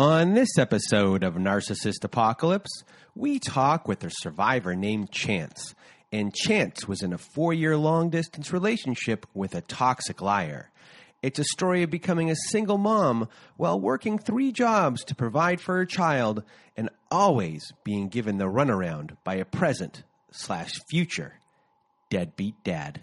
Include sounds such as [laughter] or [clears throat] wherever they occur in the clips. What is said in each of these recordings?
On this episode of Narcissist Apocalypse, we talk with a survivor named Chance. And Chance was in a four year long distance relationship with a toxic liar. It's a story of becoming a single mom while working three jobs to provide for her child and always being given the runaround by a present slash future deadbeat dad.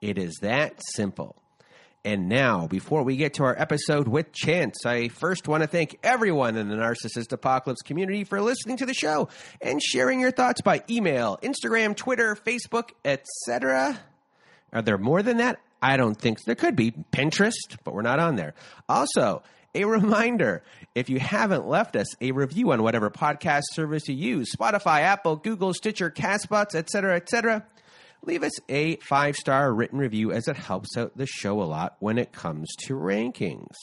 It is that simple. And now, before we get to our episode with Chance, I first want to thank everyone in the Narcissist Apocalypse community for listening to the show and sharing your thoughts by email, Instagram, Twitter, Facebook, etc. Are there more than that? I don't think so. there could be Pinterest, but we're not on there. Also, a reminder if you haven't left us a review on whatever podcast service you use Spotify, Apple, Google, Stitcher, Castbox, etc., etc leave us a five star written review as it helps out the show a lot when it comes to rankings.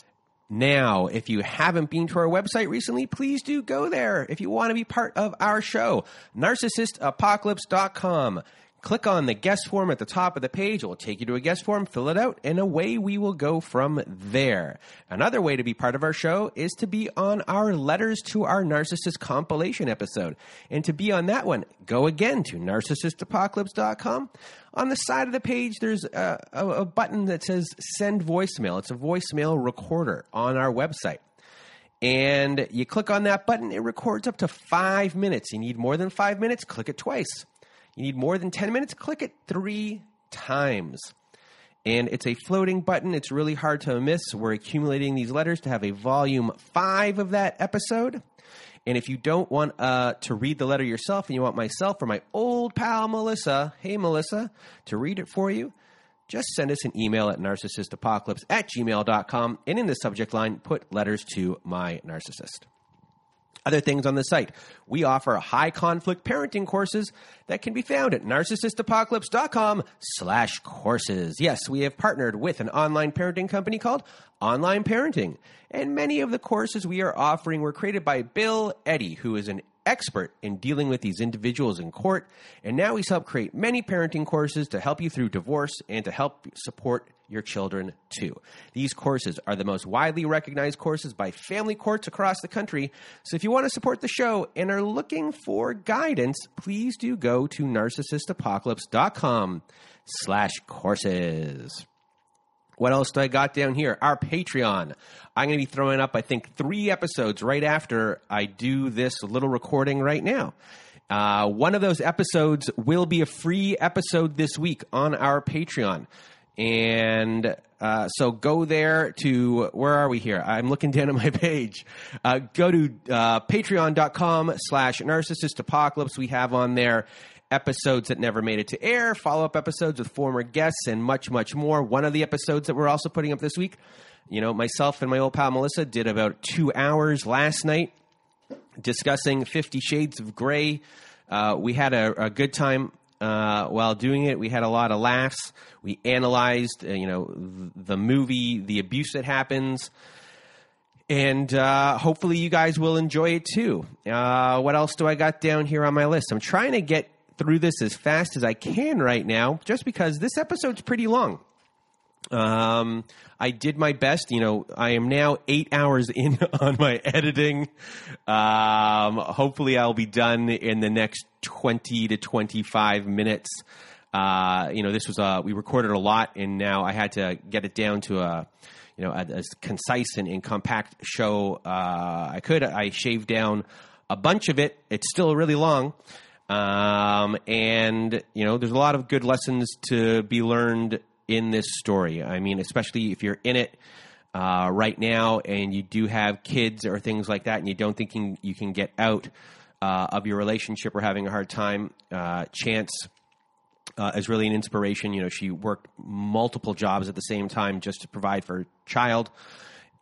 Now, if you haven't been to our website recently, please do go there if you want to be part of our show, narcissistapocalypse.com. Click on the guest form at the top of the page. It will take you to a guest form, fill it out, and away we will go from there. Another way to be part of our show is to be on our Letters to Our Narcissist compilation episode. And to be on that one, go again to narcissistapocalypse.com. On the side of the page, there's a, a, a button that says send voicemail. It's a voicemail recorder on our website and you click on that button, it records up to five minutes. You need more than five minutes, click it twice. You need more than 10 minutes? Click it three times. And it's a floating button. It's really hard to miss. We're accumulating these letters to have a volume five of that episode. And if you don't want uh, to read the letter yourself and you want myself or my old pal Melissa, hey Melissa, to read it for you, just send us an email at narcissistapocalypse at gmail.com and in the subject line, put letters to my narcissist. Other things on the site. We offer high conflict parenting courses that can be found at narcissistapocalypse.com slash courses. Yes, we have partnered with an online parenting company called Online Parenting. And many of the courses we are offering were created by Bill Eddy, who is an expert in dealing with these individuals in court. And now he's helped create many parenting courses to help you through divorce and to help support your children too. These courses are the most widely recognized courses by family courts across the country. So if you want to support the show and are looking for guidance, please do go to narcissistapocalypse.com slash courses. What else do I got down here? Our Patreon. I'm going to be throwing up, I think, three episodes right after I do this little recording right now. Uh, one of those episodes will be a free episode this week on our Patreon. And uh, so go there to where are we here? I'm looking down at my [laughs] page. Uh, go to uh, patreon.com slash narcissist apocalypse. We have on there episodes that never made it to air, follow up episodes with former guests, and much, much more. One of the episodes that we're also putting up this week, you know, myself and my old pal Melissa did about two hours last night discussing Fifty Shades of Grey. Uh, we had a, a good time uh, while doing it. We had a lot of laughs. We analyzed, uh, you know, the movie, the abuse that happens and uh, hopefully you guys will enjoy it too. Uh, what else do I got down here on my list? I'm trying to get through this as fast as I can right now, just because this episode's pretty long. Um, I did my best. You know, I am now eight hours [laughs] in on my editing. Um, hopefully, I'll be done in the next twenty to twenty-five minutes. Uh, you know, this was a we recorded a lot, and now I had to get it down to a you know as concise and, and compact show uh, I could. I shaved down a bunch of it. It's still really long. Um, and you know, there's a lot of good lessons to be learned in this story. I mean, especially if you're in it uh, right now and you do have kids or things like that, and you don't think you can get out uh, of your relationship or having a hard time. Uh, Chance uh, is really an inspiration. You know, she worked multiple jobs at the same time just to provide for her child.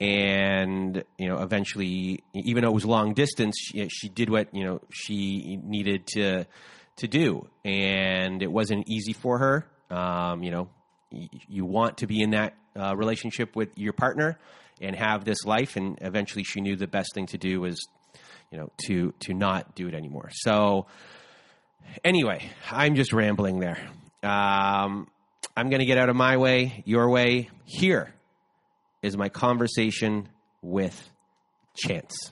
And you know, eventually, even though it was long distance, she, she did what you know she needed to to do, and it wasn't easy for her. Um, you know, you want to be in that uh, relationship with your partner and have this life and eventually she knew the best thing to do was you know to to not do it anymore. So anyway i'm just rambling there. Um, i'm going to get out of my way your way. Here is my conversation with chance.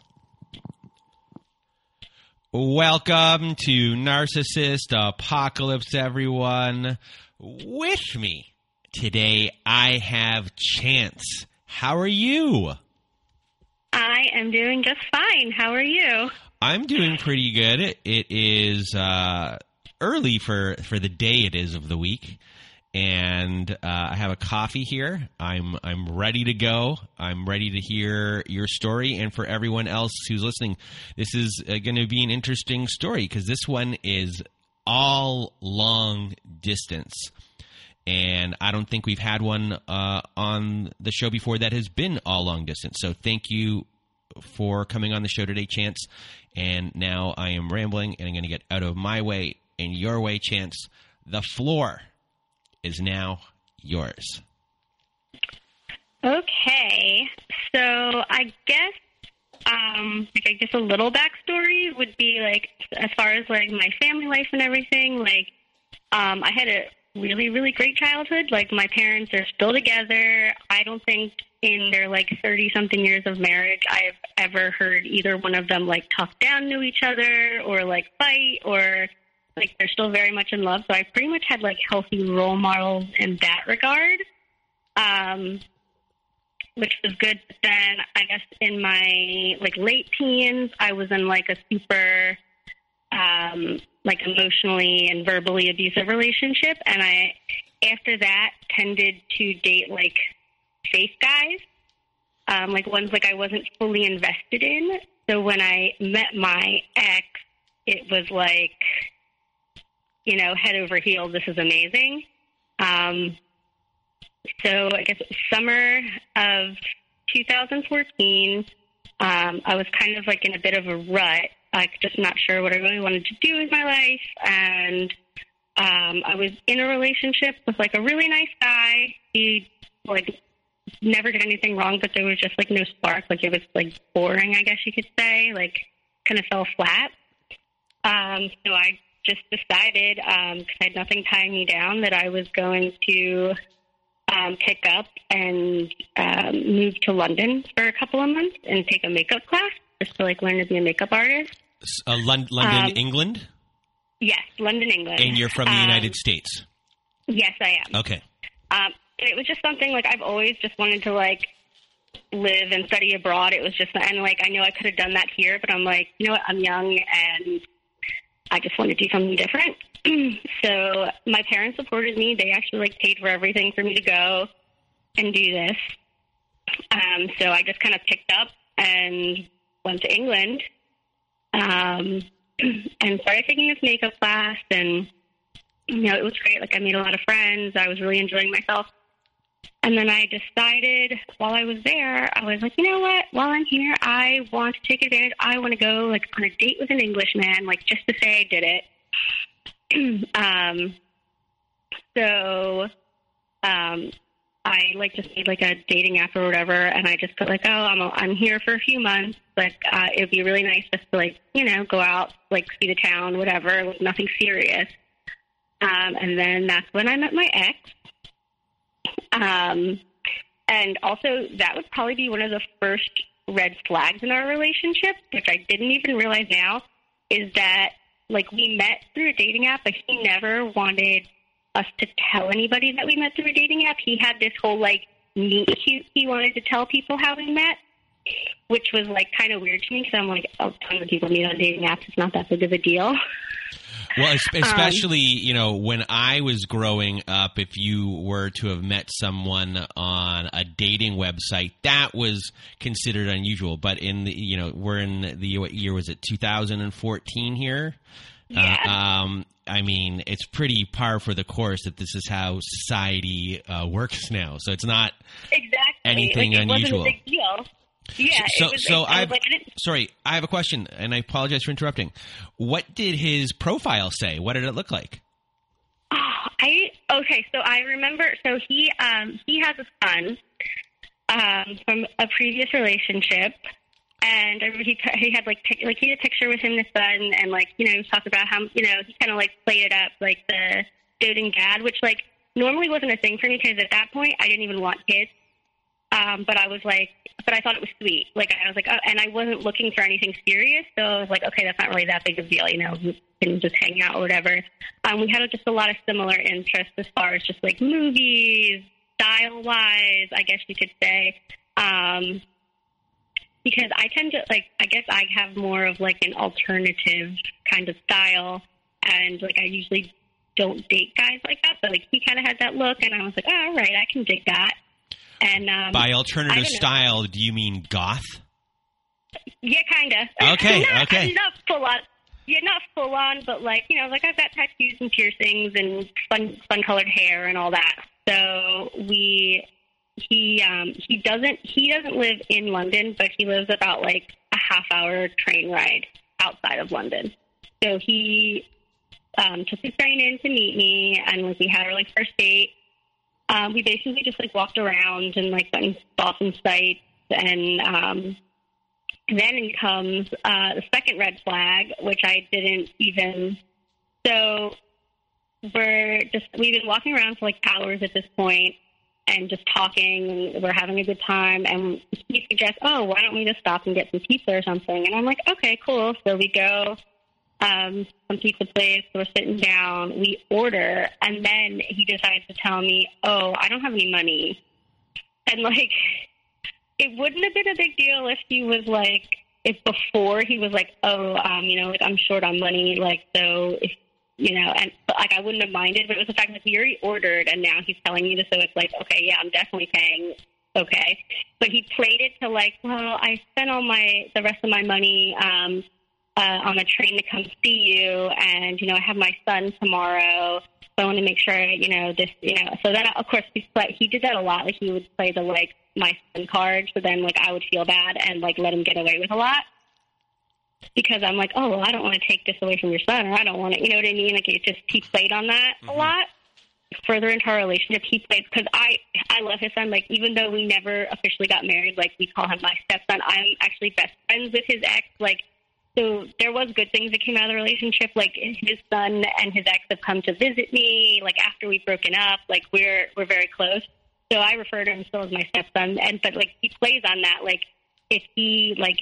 Welcome to narcissist apocalypse everyone. With me Today I have Chance. How are you? I am doing just fine. How are you? I'm doing pretty good. It is uh, early for, for the day it is of the week, and uh, I have a coffee here. I'm I'm ready to go. I'm ready to hear your story, and for everyone else who's listening, this is uh, going to be an interesting story because this one is all long distance and I don't think we've had one uh, on the show before that has been all long distance. So thank you for coming on the show today, Chance. And now I am rambling, and I'm going to get out of my way and your way, Chance. The floor is now yours. Okay, so I guess um, like I guess a little backstory would be like as far as like my family life and everything. Like, um, I had a really, really great childhood. Like my parents are still together. I don't think in their like 30 something years of marriage I've ever heard either one of them like talk down to each other or like fight or like they're still very much in love. So I pretty much had like healthy role models in that regard. Um, which was good. But then I guess in my like late teens, I was in like a super um, like emotionally and verbally abusive relationship, and I after that tended to date like faith guys, um, like ones like I wasn't fully invested in. So when I met my ex, it was like, you know, head over heels. This is amazing. Um, so I guess summer of 2014, um, I was kind of like in a bit of a rut like just not sure what I really wanted to do with my life. And um, I was in a relationship with like a really nice guy. He like never did anything wrong, but there was just like no spark. Like it was like boring, I guess you could say. Like kind of fell flat. Um, so I just decided because um, I had nothing tying me down that I was going to um, pick up and um, move to London for a couple of months and take a makeup class to like learn to be a makeup artist. Uh, London, London um, England. Yes, London, England. And you're from the um, United States. Yes, I am. Okay. Um, it was just something like I've always just wanted to like live and study abroad. It was just and like I know I could have done that here, but I'm like, you know what? I'm young and I just want to do something different. [clears throat] so my parents supported me. They actually like paid for everything for me to go and do this. Um, so I just kind of picked up and went to England um, [clears throat] and started taking this makeup class. And, you know, it was great. Like, I made a lot of friends. I was really enjoying myself. And then I decided while I was there, I was like, you know what? While I'm here, I want to take advantage. I want to go like on a date with an Englishman, like just to say I did it. [clears throat] um, so um, I like just made like a dating app or whatever, and I just put like, oh, I'm a, I'm here for a few months. Like, uh, it'd be really nice just to like, you know, go out, like see the town, whatever, Like, nothing serious. Um, and then that's when I met my ex. Um, and also that would probably be one of the first red flags in our relationship, which I didn't even realize now, is that like we met through a dating app, but he never wanted us to tell anybody that we met through a dating app. He had this whole like meet he, he wanted to tell people how we met, which was like kind of weird to me because I'm like, oh, tons of people meet on dating apps. It's not that big of a deal. Well, especially um, you know when I was growing up, if you were to have met someone on a dating website, that was considered unusual. But in the you know we're in the what year was it 2014 here. Yeah. Uh, um, I mean, it's pretty par for the course that this is how society uh, works now. So it's not exactly anything like, unusual. Yeah. So, was, so I like, sorry, I have a question, and I apologize for interrupting. What did his profile say? What did it look like? Oh, [sighs] I okay. So I remember. So he um he has a son um from a previous relationship, and I he he had like like he had a picture with him and his son, and like you know he talked about how you know he kind of like played it up like the doting dad, which like normally wasn't a thing for me because at that point I didn't even want kids. Um, but I was like, but I thought it was sweet. Like I was like, oh, and I wasn't looking for anything serious, so I was like, okay, that's not really that big of a deal, you know. We can just hang out or whatever. Um, we had just a lot of similar interests as far as just like movies, style wise, I guess you could say. Um, because I tend to like, I guess I have more of like an alternative kind of style, and like I usually don't date guys like that. But like he kind of had that look, and I was like, oh, all right, I can dig that. And um, by alternative style, do you mean goth? Yeah, kind of. Okay, [laughs] not, okay. Not full on. Yeah, not full on, but like you know, like I've got tattoos and piercings and fun, fun colored hair and all that. So we, he, um, he doesn't, he doesn't live in London, but he lives about like a half hour train ride outside of London. So he um, took the train in to meet me, and like we had our like first date um, we basically just like walked around and like went and saw some sights and um, then comes uh, the second red flag, which I didn't even. So we're just we've been walking around for like hours at this point and just talking and we're having a good time and he suggests, Oh, why don't we just stop and get some pizza or something? And I'm like, Okay, cool. So we go um, some pizza place. We're sitting down. We order, and then he decides to tell me, "Oh, I don't have any money." And like, it wouldn't have been a big deal if he was like, if before he was like, "Oh, um, you know, like I'm short on money." Like, so if you know, and like I wouldn't have minded, but it was the fact that we already ordered, and now he's telling me this, so it's like, okay, yeah, I'm definitely paying. Okay, but he played it to like, well, I spent all my the rest of my money. um uh, on a train to come see you, and you know I have my son tomorrow, so I want to make sure you know this, you know. So then of course he play, he did that a lot. Like he would play the like my son card, so then like I would feel bad and like let him get away with a lot because I'm like, oh well, I don't want to take this away from your son, or I don't want to, you know what I mean? Like it just he played on that mm-hmm. a lot. Further into our relationship, he played because I I love his son. Like even though we never officially got married, like we call him my stepson. I'm actually best friends with his ex. Like so there was good things that came out of the relationship. Like his son and his ex have come to visit me. Like after we've broken up, like we're we're very close. So I refer to him still as my stepson. And but like he plays on that. Like if he like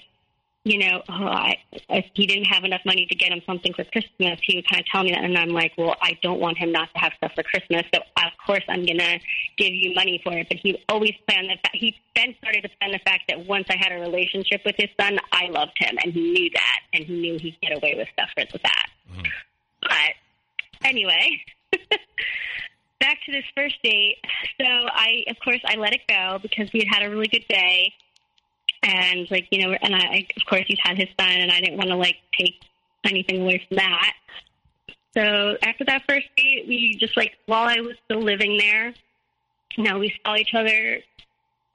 you know, oh, I, if he didn't have enough money to get him something for Christmas, he would kind of tell me that, and I'm like, well, I don't want him not to have stuff for Christmas, so of course I'm gonna give you money for it. But he always planned the fact he then started to plan the fact that once I had a relationship with his son, I loved him, and he knew that, and he knew he'd get away with stuff with that. Mm. But anyway. [laughs] back to this first date. So I, of course, I let it go because we had had a really good day and like you know, and I of course he's had his son, and I didn't want to like take anything away from that. So after that first date, we just like while I was still living there, you know, we saw each other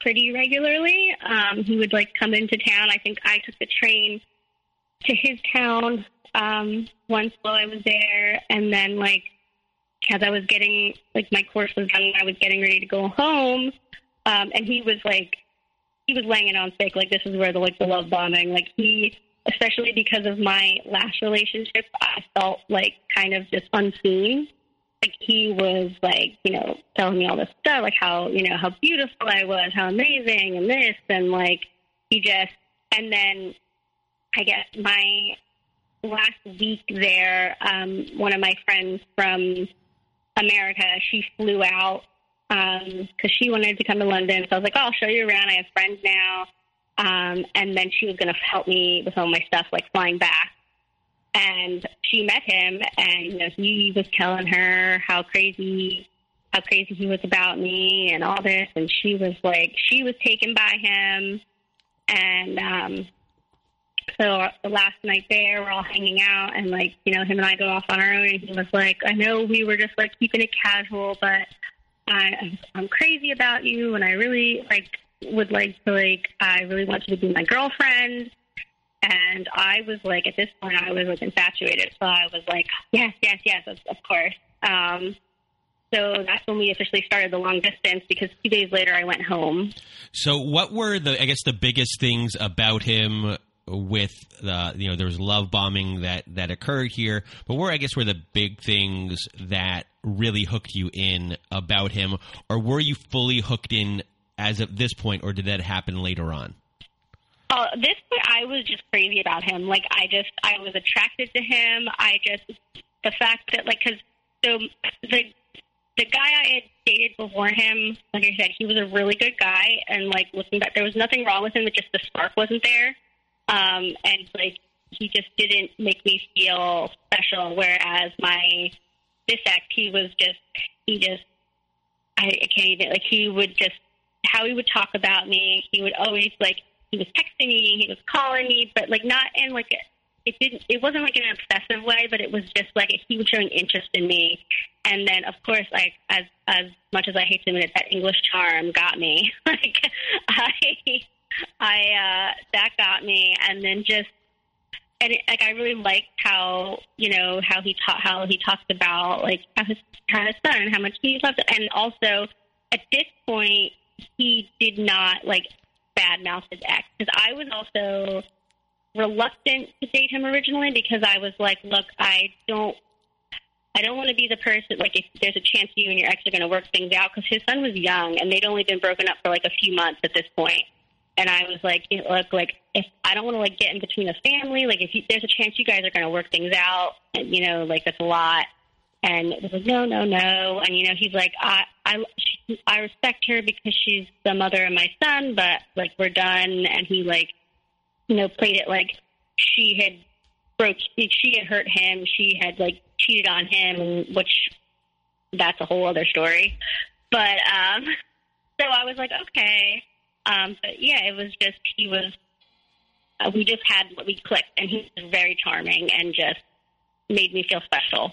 pretty regularly. Um, he would like come into town. I think I took the train to his town um, once while I was there, and then like as I was getting like my course was done, and I was getting ready to go home, um, and he was like, he was laying it on thick. Like this is where the like the love bombing. Like he, especially because of my last relationship, I felt like kind of just unseen. Like he was like, you know, telling me all this stuff, like how you know how beautiful I was, how amazing, and this, and like he just, and then I guess my last week there, um, one of my friends from America, she flew out because um, she wanted to come to London. So I was like, oh, I'll show you around. I have friends now. Um, and then she was going to help me with all my stuff, like flying back. And she met him, and you know, he was telling her how crazy, how crazy he was about me, and all this. And she was like, she was taken by him, and um, so the last night there, we're all hanging out, and like you know, him and I go off on our own. And he was like, "I know we were just like keeping it casual, but I, I'm crazy about you, and I really like would like to like I really want you to be my girlfriend." And I was like, at this point, I was like infatuated. So I was like, yes, yes, yes, of, of course. Um, so that's when we officially started the long distance because two days later I went home. So what were the I guess the biggest things about him with the you know there was love bombing that that occurred here but where i guess were the big things that really hooked you in about him or were you fully hooked in as of this point or did that happen later on uh, this point i was just crazy about him like i just i was attracted to him i just the fact that like because so the the guy I had dated before him, like I said, he was a really good guy, and like looking back, there was nothing wrong with him. But just the spark wasn't there. Um, and like he just didn't make me feel special. Whereas my this ex, he was just he just I, I can't even like he would just how he would talk about me. He would always like he was texting me, he was calling me, but like not in like it didn't it wasn't like an obsessive way, but it was just like he was showing interest in me. And then of course like as as much as I hate to admit it, that English charm got me. [laughs] like I I uh, that got me, and then just and it, like I really liked how you know how he taught how he talked about like how his how his son and how much he loved it, and also at this point he did not like badmouth his ex. Because I was also reluctant to date him originally because I was like, look, I don't. I don't want to be the person like if there's a chance you and your ex are going to work things out. Because his son was young and they'd only been broken up for like a few months at this point and I was like, look, like if I don't want to like get in between a family, like if you, there's a chance you guys are going to work things out, and you know, like that's a lot. And it was like, no, no, no. And you know, he's like, I, I, she, I respect her because she's the mother of my son, but like we're done. And he like, you know, played it like she had broke, she had hurt him, she had like cheated on him, which that's a whole other story. But um, [laughs] so I was like, okay. Um, but yeah, it was just he was. Uh, we just had what we clicked, and he was very charming and just made me feel special.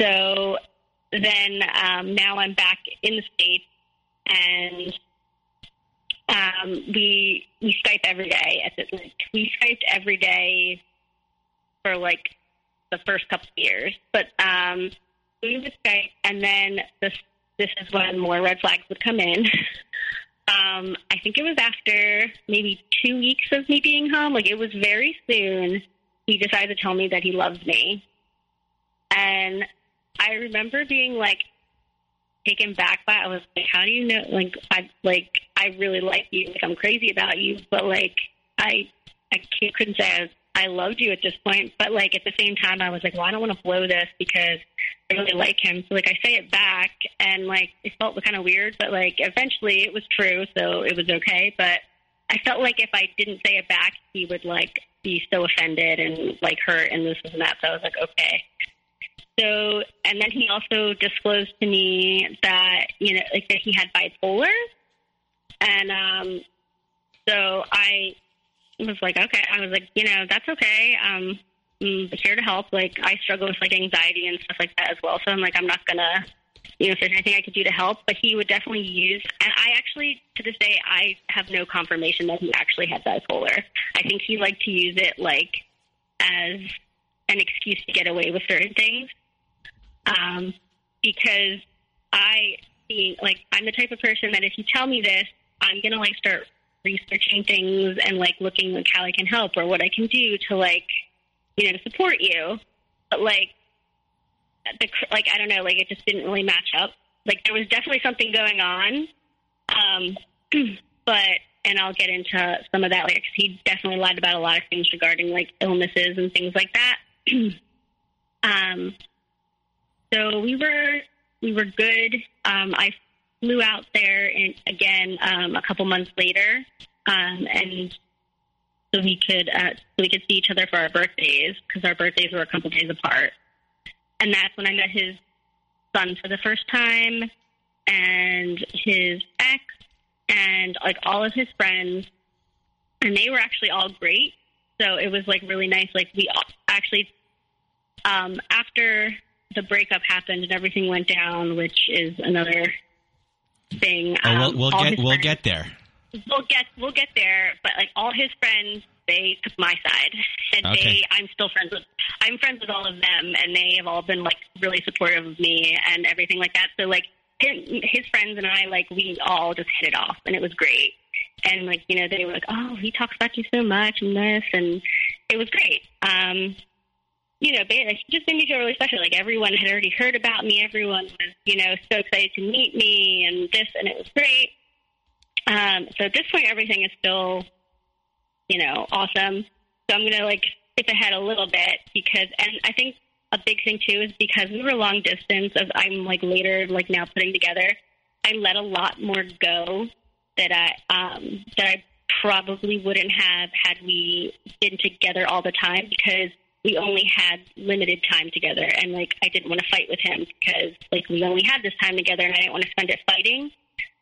So then um, now I'm back in the States and um, we we Skype every day. We Skyped every day for like the first couple of years, but um, we would Skype, and then this this is when more red flags would come in. [laughs] um, I think it was after maybe two weeks of me being home. Like it was very soon. He decided to tell me that he loves me, and I remember being like taken back by. I was like, "How do you know? Like, I like I really like you. Like, I'm crazy about you, but like, I I couldn't say I, was, I loved you at this point. But like at the same time, I was like, well, I don't want to blow this because I really like him. So like I say it back, and like it felt kind of weird, but like eventually it was true, so it was okay. But I felt like if I didn't say it back, he would like be so offended and like hurt and this and that. So I was like, okay. So, and then he also disclosed to me that you know, like that he had bipolar, and um, so I was like, okay, I was like, you know, that's okay. Um, I'm here to help. Like, I struggle with like anxiety and stuff like that as well. So I'm like, I'm not gonna, you know, if there's anything I could do to help. But he would definitely use, and I actually, to this day, I have no confirmation that he actually had bipolar. I think he liked to use it like as an excuse to get away with certain things. Um, because I, like, I'm the type of person that if you tell me this, I'm gonna like start researching things and like looking like how I can help or what I can do to like you know support you. But like the like I don't know like it just didn't really match up. Like there was definitely something going on, um, [clears throat] but and I'll get into some of that later because he definitely lied about a lot of things regarding like illnesses and things like that. [clears throat] um, so we were we were good. Um, I flew out there and again um, a couple months later, um, and so we could uh, we could see each other for our birthdays because our birthdays were a couple days apart. And that's when I met his son for the first time, and his ex, and like all of his friends, and they were actually all great. So it was like really nice. Like we actually, um, after the breakup happened and everything went down, which is another thing. Oh, we'll, um, we'll get we'll friends- get there. we'll get we'll get there. But like all his friends, they took my side, and Okay. they I'm still friends with I'm friends with all of them, and they have all been like really supportive of me and everything like that. So like his, his friends and I like we all just hit it off, and it was great. And like you know they were like, oh, he talks about you so much and this, and it was great. Um, you know, like, just made me feel really special. Like everyone had already heard about me. Everyone was, you know, so excited to meet me and this, and it was great. Um, so at this point, everything is still, you know, awesome. So I'm going to like skip ahead a little bit because, and I think a big thing too is because we were long distance. Of I'm like later, like now putting together, I let a lot more go that I um, that I probably wouldn't have had we been together all the time because we only had limited time together and like I didn't want to fight with him because like we only had this time together and I didn't want to spend it fighting.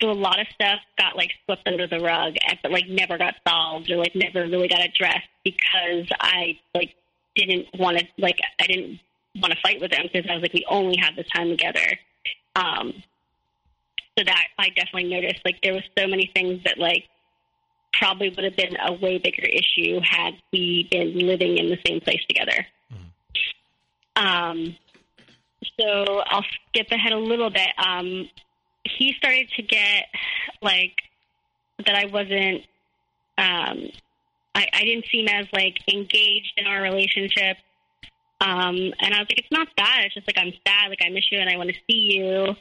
So a lot of stuff got like swept under the rug but like never got solved or like never really got addressed because I like didn't want to like I didn't want to fight with him because I was like we only have this time together. Um so that I definitely noticed like there was so many things that like probably would have been a way bigger issue had we been living in the same place together. Um, so I'll skip ahead a little bit. Um, he started to get like that I wasn't. Um, I, I didn't seem as like engaged in our relationship. Um, and I was like, it's not that. It's just like I'm sad. Like I miss you and I want to see you.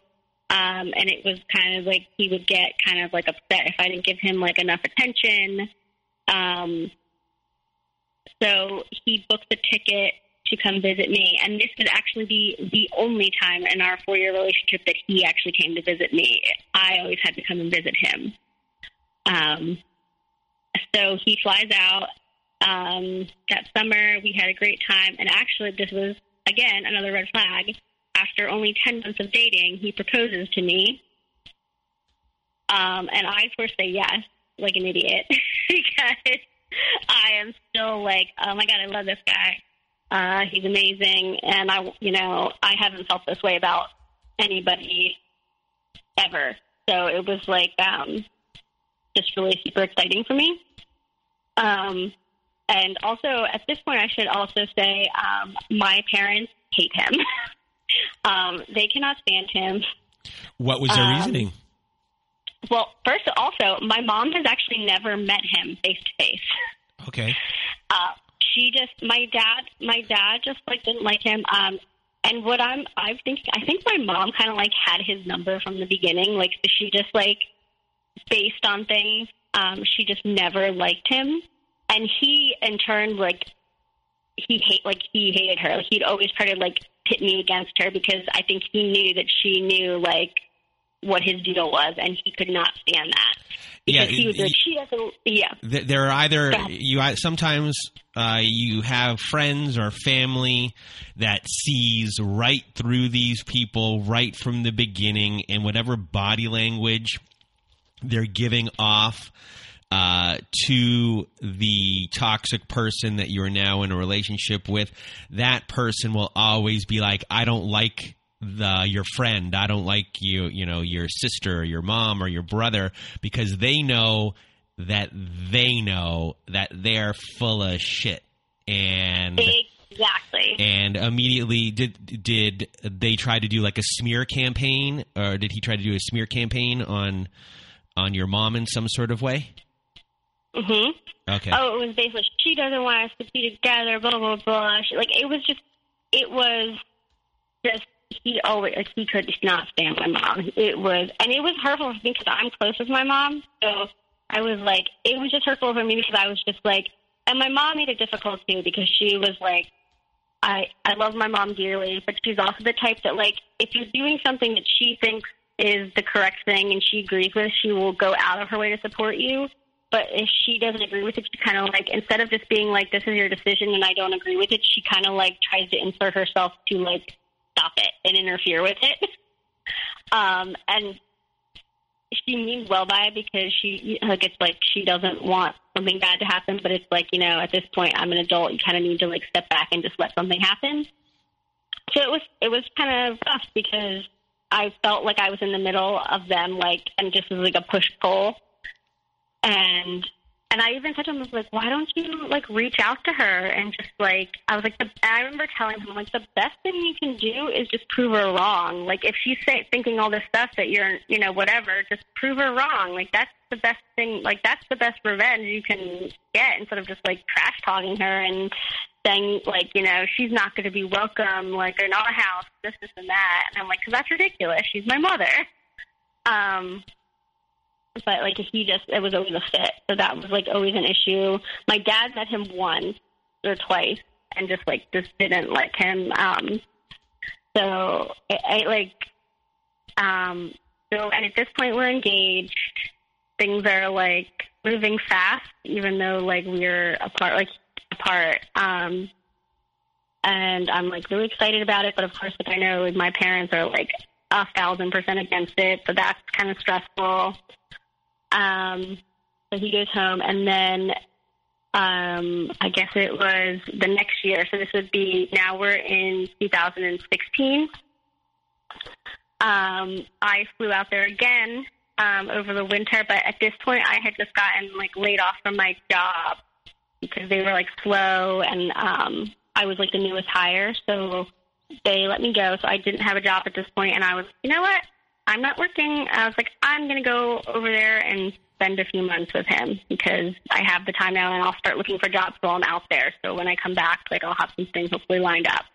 Um, and it was kind of like he would get kind of like upset if I didn't give him like enough attention. Um, so he booked the ticket to come visit me, and this would actually be the only time in our four-year relationship that he actually came to visit me. I always had to come and visit him. Um, so he flies out um, that summer. We had a great time, and actually, this was again another red flag after only 10 months of dating, he proposes to me. Um, and I, of course, say yes, like an idiot, [laughs] because I am still like, oh my God, I love this guy. Uh, he's amazing. And I, you know, I haven't felt this way about anybody ever. So it was like, um, just really super exciting for me. Um, and also, at this point, I should also say um, my parents hate him. [laughs] Um, they cannot stand him. What was their Um, reasoning? Well, first, also, my mom has actually never met him face to face. Okay. Uh, she just, my dad, my dad just like didn't like him. Um, and what I'm, I think, I think my mom kind of like had his number from the beginning. Like she just like, based on things, um, she just never liked him. And he, in turn, like he hate, like he hated her. Like he'd always try to like pit me against her because I think he knew that she knew like what his deal was, and he could not stand that Yeah, he was like, she doesn't. Yeah, there are either you sometimes uh, you have friends or family that sees right through these people right from the beginning and whatever body language they're giving off uh, to the toxic person that you're now in a relationship with, that person will always be like, I don't like the your friend, I don't like you, you know, your sister or your mom or your brother because they know that they know that they're full of shit. And exactly. and immediately did did they try to do like a smear campaign or did he try to do a smear campaign on on your mom in some sort of way? Hmm Okay. Oh, it was basically she doesn't want us to be together. Blah blah blah. She, like it was just, it was just he always like he could not stand my mom. It was, and it was hurtful for me because I'm close with my mom. So I was like, it was just hurtful for me because I was just like, and my mom made it difficult too because she was like, I I love my mom dearly, but she's also the type that like if you're doing something that she thinks is the correct thing and she agrees with, she will go out of her way to support you. But if she doesn't agree with it, she kind of like instead of just being like this is your decision and I don't agree with it, she kind of like tries to insert herself to like stop it and interfere with it. [laughs] um, and she means well by it because she like it's like she doesn't want something bad to happen, but it's like you know at this point I'm an adult, you kind of need to like step back and just let something happen. So it was it was kind of rough because I felt like I was in the middle of them, like and just was like a push pull, and and I even said to him, I was like, why don't you like reach out to her and just like I was like, the, I remember telling him like the best thing you can do is just prove her wrong. Like if she's say, thinking all this stuff that you're, you know, whatever, just prove her wrong. Like that's the best thing. Like that's the best revenge you can get instead of just like trash talking her and saying like, you know, she's not going to be welcome, like in our house, this, this, and that. And I'm like, because that's ridiculous. She's my mother. Um, but like he just it was always a fit. So that was like always an issue. My dad met him once or twice and just like just didn't like him. Um so I, I like um so and at this point we're engaged. Things are like moving fast even though like we're apart like apart. Um and i'm like really excited about it but of course like i know like my parents are like a thousand percent against it so that's kind of stressful um, so he goes home, and then um, I guess it was the next year. So this would be now we're in 2016. Um, I flew out there again um, over the winter, but at this point I had just gotten like laid off from my job because they were like slow, and um, I was like the newest hire, so they let me go. So I didn't have a job at this point, and I was, you know what? I'm not working. I was like, I'm going to go over there and spend a few months with him because I have the time now and I'll start looking for jobs while I'm out there. So when I come back, like I'll have some things hopefully lined up.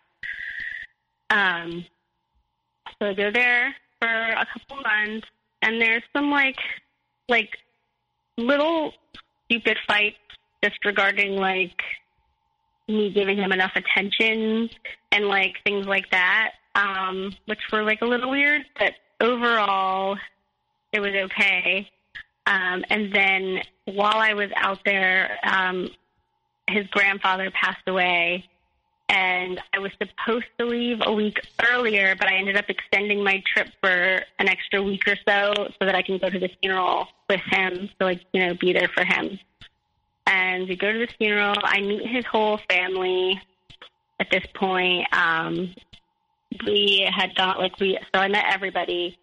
Um, so I go there for a couple months and there's some like, like little stupid fights just regarding like me giving him enough attention and like things like that, um, which were like a little weird, but overall it was okay. Um, and then while I was out there, um, his grandfather passed away, and I was supposed to leave a week earlier, but I ended up extending my trip for an extra week or so so that I can go to the funeral with him, so like you know be there for him. And we go to the funeral. I meet his whole family. At this point, um, we had got like we so I met everybody.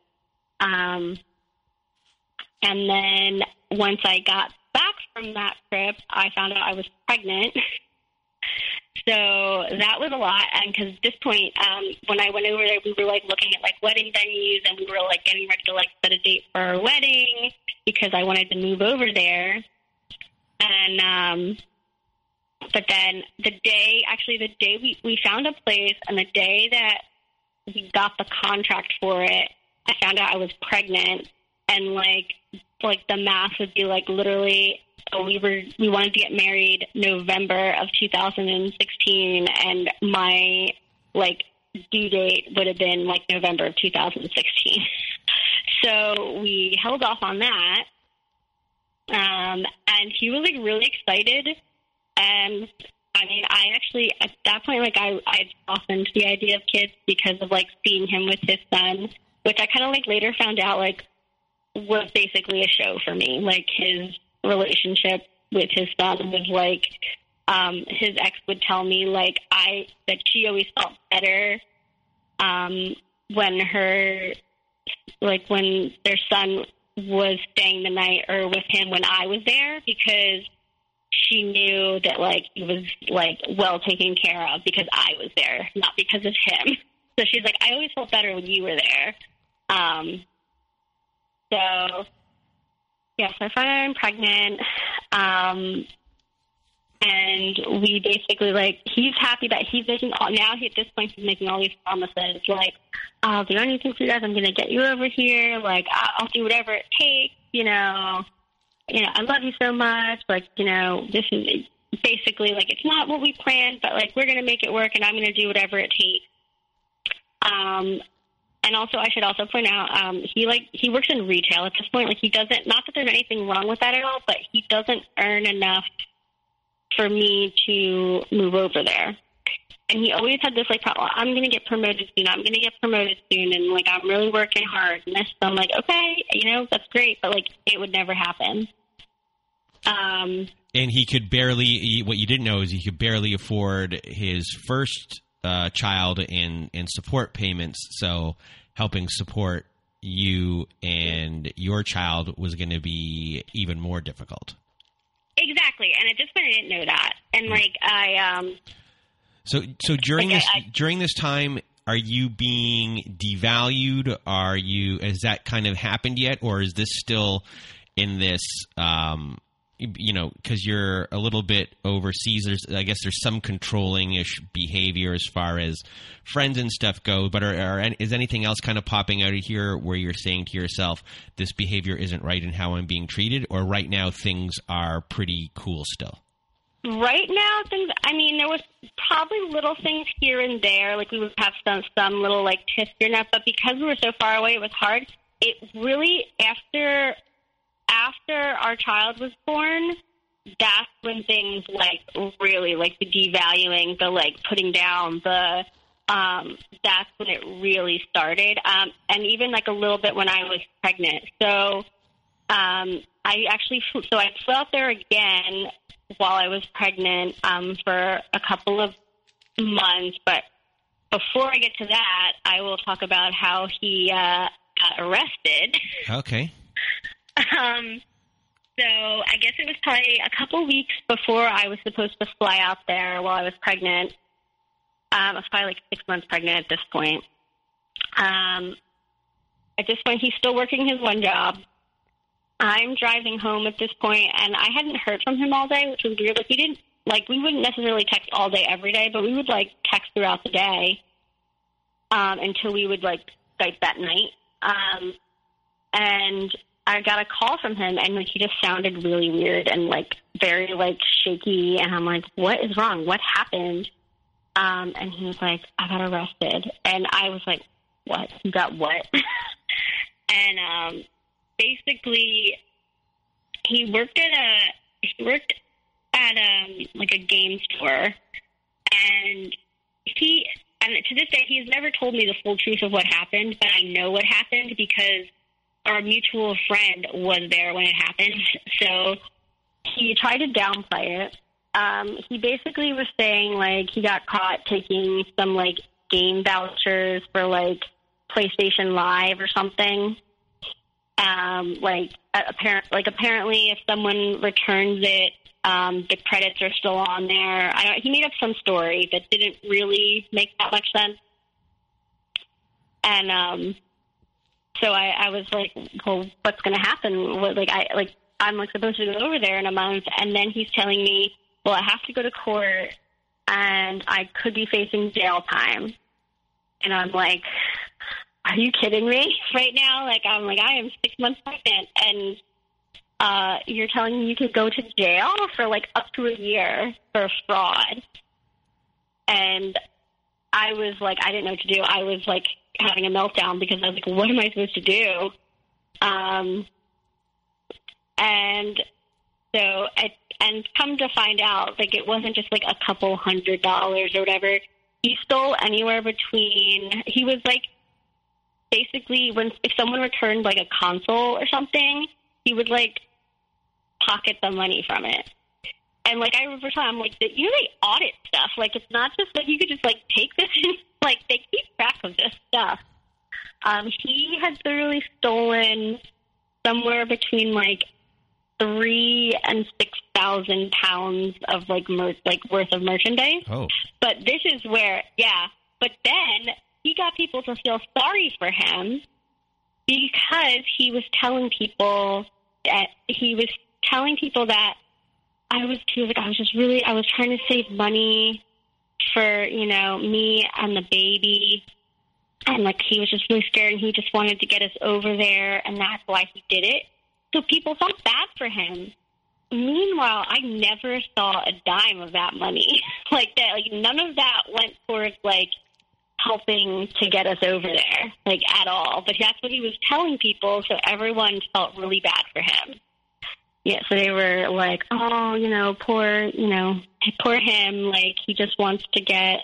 Um, and then once I got back from that trip, I found out I was pregnant. [laughs] so that was a lot. And because at this point, um, when I went over there, we were like looking at like wedding venues, and we were like getting ready to like set a date for our wedding because I wanted to move over there. And um, but then the day, actually, the day we we found a place, and the day that got the contract for it, I found out I was pregnant, and like like the math would be like literally so we were we wanted to get married November of 2016, and my like due date would have been like November of 2016. [laughs] so we held off on that. Um, and he was like really excited. And I mean, I actually at that point, like I, I softened the idea of kids because of like seeing him with his son, which I kind of like later found out like was basically a show for me. Like his relationship with his son was like um his ex would tell me like I that she always felt better um when her like when their son was staying the night or with him when I was there because she knew that like he was like well taken care of because I was there, not because of him. So she's like, I always felt better when you were there. Um, so yes, I find I'm pregnant. Um, and we basically like he's happy that he's making all now he, at this point he's making all these promises like I'll do anything for you guys. I'm gonna get you over here. Like I'll do whatever it takes. You know, you know I love you so much. Like you know this is basically like it's not what we planned, but like we're gonna make it work, and I'm gonna do whatever it takes. Um, and also I should also point out um, he like he works in retail at this point. Like he doesn't not that there's anything wrong with that at all, but he doesn't earn enough for me to move over there. And he always had this like problem. I'm going to get promoted soon. I'm going to get promoted soon, and like I'm really working hard. And this, so I'm like, okay, you know, that's great, but like it would never happen. Um, and he could barely. What you didn't know is he could barely afford his first uh, child and and support payments. So helping support you and your child was going to be even more difficult. Exactly, and at this point, I didn't know that, and like I um. So so during Like, this I- I- during this time, are you being devalued? Are you has that kind of happened yet, or is this still in this? Um, you know, because you're a little bit overseas. There's, I guess, there's some controlling-ish behavior as far as friends and stuff go. But are, are is anything else kind of popping out of here where you're saying to yourself, "This behavior isn't right in how I'm being treated," or right now things are pretty cool still? Right now, things. I mean, there was probably little things here and there. Like we would have some some little like here and but because we were so far away, it was hard. It really after after our child was born, that's when things like really like the devaluing, the like putting down, the um, that's when it really started. Um, and even like a little bit when I was pregnant. So um, I actually so I flew out there again while I was pregnant um, for a couple of months. But before I get to that, I will talk about how he uh, got arrested. Okay. [laughs] Um, so I guess it was probably a couple weeks before I was supposed to fly out there while I was pregnant. Um, I was probably like six months pregnant at this point. Um, at this point, he's still working his one job. I'm driving home at this point, and I hadn't heard from him all day, which was weird. Like we didn't like we wouldn't necessarily text all day every day, but we would like text throughout the day um, until we would like Skype that night. Um, and I got a call from him, and like he just sounded really weird and like very like shaky. And I'm like, "What is wrong? What happened?" Um, and he was like, "I got arrested," and I was like, "What? You got what?" [laughs] and um, basically, he worked at a he worked at um like a game store, and he and to this day he's never told me the full truth of what happened, but I know what happened because our mutual friend was there when it happened. [laughs] So he tried to downplay it. Um, he basically was saying like he got caught taking some like game vouchers for like PlayStation Live or something. Um, like apparent, like apparently, if someone returns it, um, the credits are still on there. I don't. He made up some story that didn't really make that much sense. And um, so I, I was like, well, what's going to happen? What, like I like I'm like supposed to go over there in a month, and then he's telling me, well, I have to go to court, and I could be facing jail time. And I'm like, are you kidding me [laughs] right now? Like I'm like I am six months pregnant, and uh, you're telling me you could go to jail for like up to a year for fraud. And I was like, I didn't know what to do. I was like having a meltdown because I was like, what am I supposed to do? Um, and so, I, and come to find out, like it wasn't just like a couple hundred dollars or whatever. He stole anywhere between. He was like basically when if someone returned like a console or something, he would like pocket the money from it. And like I remember telling him like that you know they audit stuff. Like it's not just like you could just like take this and [laughs] like they keep track of this stuff. Um, he had literally stolen somewhere between like three and six thousand pounds of like mer- like worth of merchandise. Oh. But this is where, yeah. But then he got people to feel sorry for him because he was telling people that he was telling people that I was was like I was just really I was trying to save money for you know me and the baby. And like he was just really scared and he just wanted to get us over there and that's why he did it. So people felt bad for him. Meanwhile i never saw a dime of that money. [laughs] Like that like none of that went towards like helping to get us over there like at all. But that's what he was telling people so everyone felt really bad for him. Yeah so they were like oh you know poor you know poor him. Like he just wants to get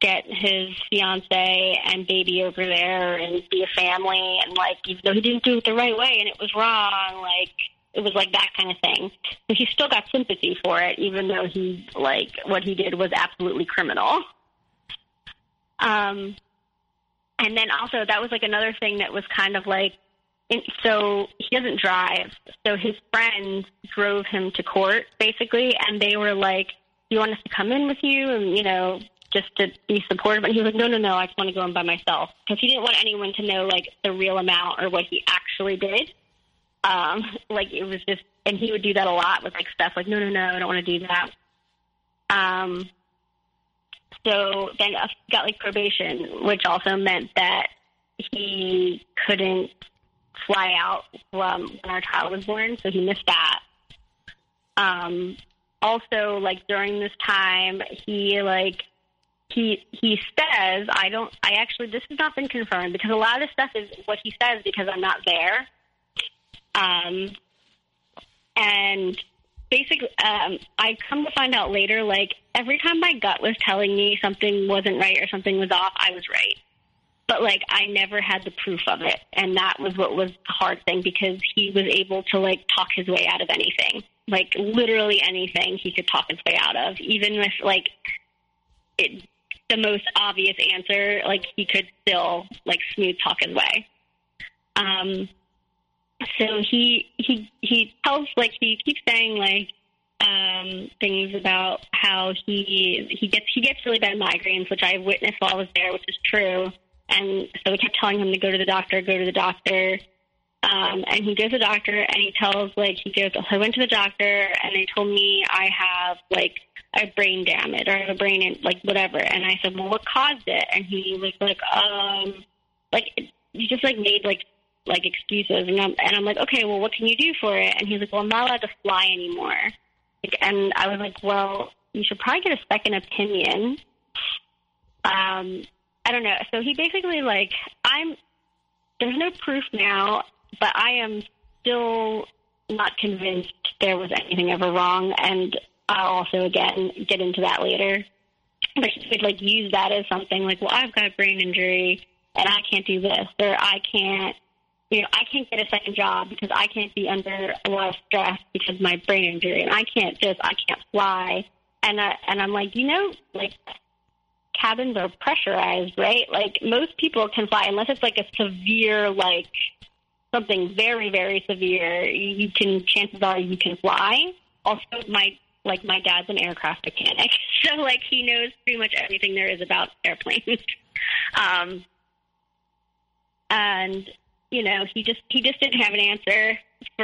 get his fiance and baby over there and be a family. And like even though he didn't do it the right way and it was wrong like it was like that kind of thing. But he still got sympathy for it even though he like what he did was absolutely criminal um and then also that was like another thing that was kind of like so he doesn't drive so his friends drove him to court basically and they were like do you want us to come in with you and you know just to be supportive. And he was like, no, no, no, I just want to go in by myself because he didn't want anyone to know like the real amount or what he actually did. Um, like it was just, and he would do that a lot with like stuff like, no, no, no, I don't want to do that. Um, so then got like probation, which also meant that he couldn't fly out when our child was born, so he missed that. Um, also, like during this time, he like he he says I don't I actually this has not been confirmed because a lot of this stuff is what he says because I'm not there. Um and basically um I come to find out later like every time my gut was telling me something wasn't right or something was off, I was right. But like I never had the proof of it and that was what was the hard thing because he was able to like talk his way out of anything. Like literally anything he could talk his way out of even with like it the most obvious answer, like he could still like smooth talk his way. Um, so he he he tells like he keeps saying like um, things about how he he gets he gets really bad migraines, which I witnessed while I was there, which is true. And so we kept telling him to go to the doctor, go to the doctor. Um, and he goes to the doctor and he tells like he goes, I went to the doctor and they told me I have like a brain damage or a brain like whatever. And I said, well, what caused it? And he was like, um, like he just like made like like excuses. And I'm and I'm like, okay, well, what can you do for it? And he's like, well, I'm not allowed to fly anymore. Like, and I was like, well, you should probably get a second opinion. Um, I don't know. So he basically like I'm. There's no proof now, but I am still not convinced there was anything ever wrong, and I'll also again get into that later. But he could like use that as something like, well, I've got a brain injury and I can't do this, or I can't, you know, I can't get a second job because I can't be under a lot of stress because of my brain injury, and I can't just, I can't fly. And I, and I'm like, you know, like cabins are pressurized, right? Like most people can fly unless it's like a severe, like something very, very severe. You can chances are you can fly. Also, my like my dad's an aircraft mechanic, [laughs] so like he knows pretty much everything there is about airplanes. [laughs] um, and you know, he just he just didn't have an answer.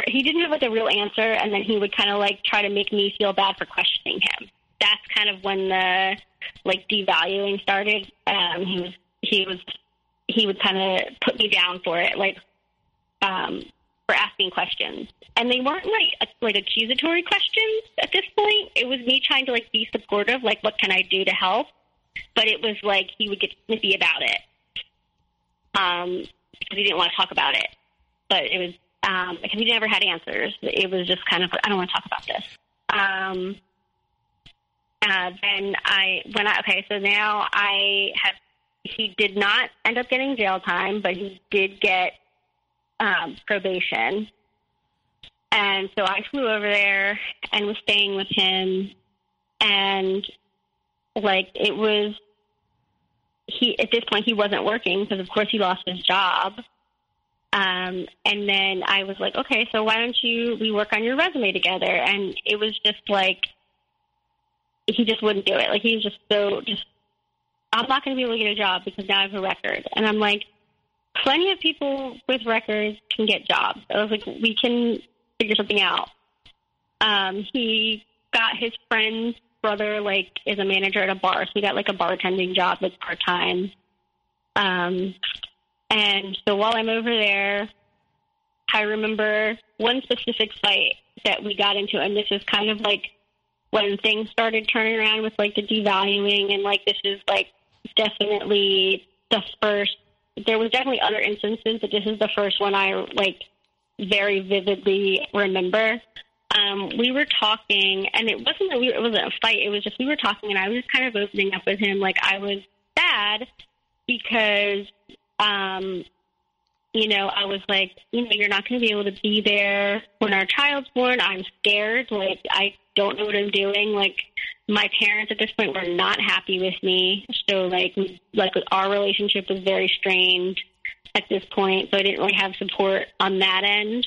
He didn't have like a real answer, and then he would kind of like try to make me feel bad for questioning him. That's kind of when the like devaluing started. Um, he was he was he would kind of put me down for it, like um, for asking questions, and they weren't like like accusatory questions at this point. It was me trying to like be supportive, like what can I do to help, but it was like he would get snippy about it, um, because he didn't want to talk about it. but it was um, because he never had answers. It was just kind of I don't want to talk about this. Um, uh, then I when I okay, so now I have. He did not end up getting jail time, but he did get um, probation. And so I flew over there and was staying with him, and like it was he at this point he wasn't working because of course he lost his job. Um, and then I was like, okay, so why don't you we work on your resume together? And it was just like he just wouldn't do it. Like he was just so just I'm not going to be able to get a job because now I have a record. And I'm like, plenty of people with records can get jobs. I was like, we can figure something out. Um, he got his friend's brother like is a manager at a bar, so he got like a bartending job like part time. Um, and so while I'm over there, I remember one specific fight that we got into, and this is kind of like when things started turning around with like the devaluing, and like this is like definitely the first. There was definitely other instances, but this is the first one I like very vividly remember. Um, we were talking, and it wasn't that we, it wasn't a fight. It was just we were talking, and I was kind of opening up with him. Like I was sad because, um, you know, I was like, you know, you're not going to be able to be there when our child's born. I'm scared. Like I don't know what I'm doing. Like my parents at this point were not happy with me. So like, like our relationship was very strained at this point, so I didn't really have support on that end.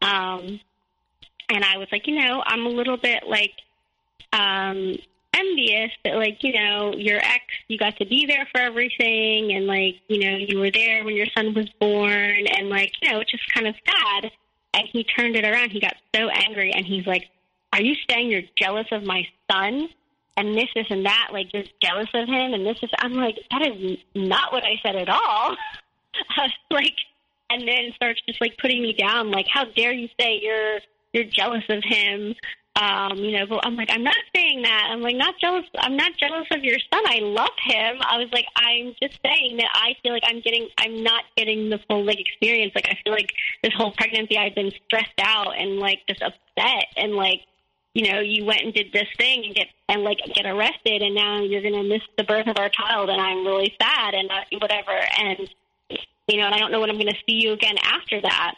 Um, and I was like, you know, I'm a little bit like um, envious that, like, you know, your ex, you got to be there for everything, and like, you know, you were there when your son was born, and like, you know, it's just kind of sad. And he turned it around. He got so angry, and he's like, "Are you saying you're jealous of my son?" And this, this, and that. Like, you're jealous of him, and this is. I'm like, that is not what I said at all. [laughs] Like, and then starts just like putting me down, like, how dare you say you're you're jealous of him? Um, you know, but I'm like, I'm not saying that. I'm like, not jealous. I'm not jealous of your son. I love him. I was like, I'm just saying that I feel like I'm getting, I'm not getting the full like experience. Like, I feel like this whole pregnancy, I've been stressed out and like just upset and like, you know, you went and did this thing and get and like get arrested, and now you're gonna miss the birth of our child, and I'm really sad and uh, whatever. And you know, and I don't know when I'm going to see you again after that.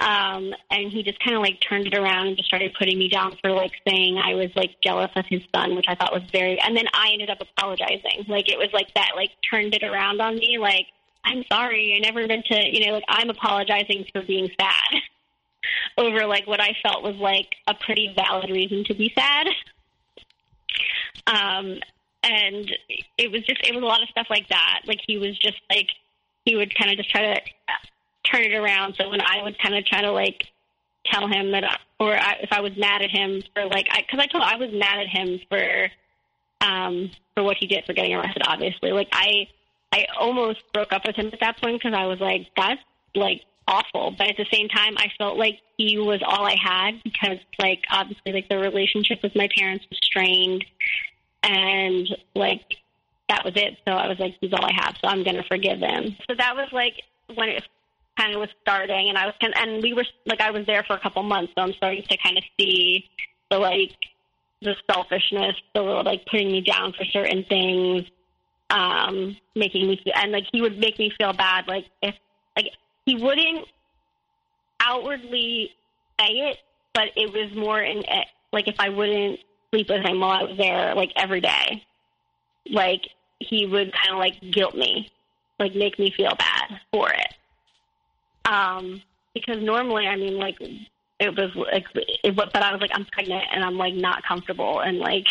Um, and he just kind of like turned it around and just started putting me down for like saying I was like jealous of his son, which I thought was very. And then I ended up apologizing. Like it was like that, like turned it around on me. Like I'm sorry, I never meant to. You know, like I'm apologizing for being sad [laughs] over like what I felt was like a pretty valid reason to be sad. Um, and it was just it was a lot of stuff like that. Like he was just like he would kind of just try to turn it around. So when I would kind of try to like tell him that, or I, if I was mad at him for like, because I, I told I was mad at him for um for what he did for getting arrested. Obviously, like I I almost broke up with him at that point because I was like, that's like awful. But at the same time, I felt like he was all I had because like obviously like the relationship with my parents was strained and like that was it. So I was like, he's all I have, so I'm going to forgive him. So that was like when it kind of was starting, and I was kind of, and we were like, I was there for a couple months, so I'm starting to kind of see the like the selfishness, the little like putting me down for certain things, um, making me feel, and like he would make me feel bad, like if like he wouldn't outwardly say it, but it was more in like if I wouldn't sleep with him while I was there, like every day, like he would kind of like guilt me, like make me feel bad for it. Um, because normally, I mean, like it was like, it, but I was like, I'm pregnant and I'm like not comfortable and like,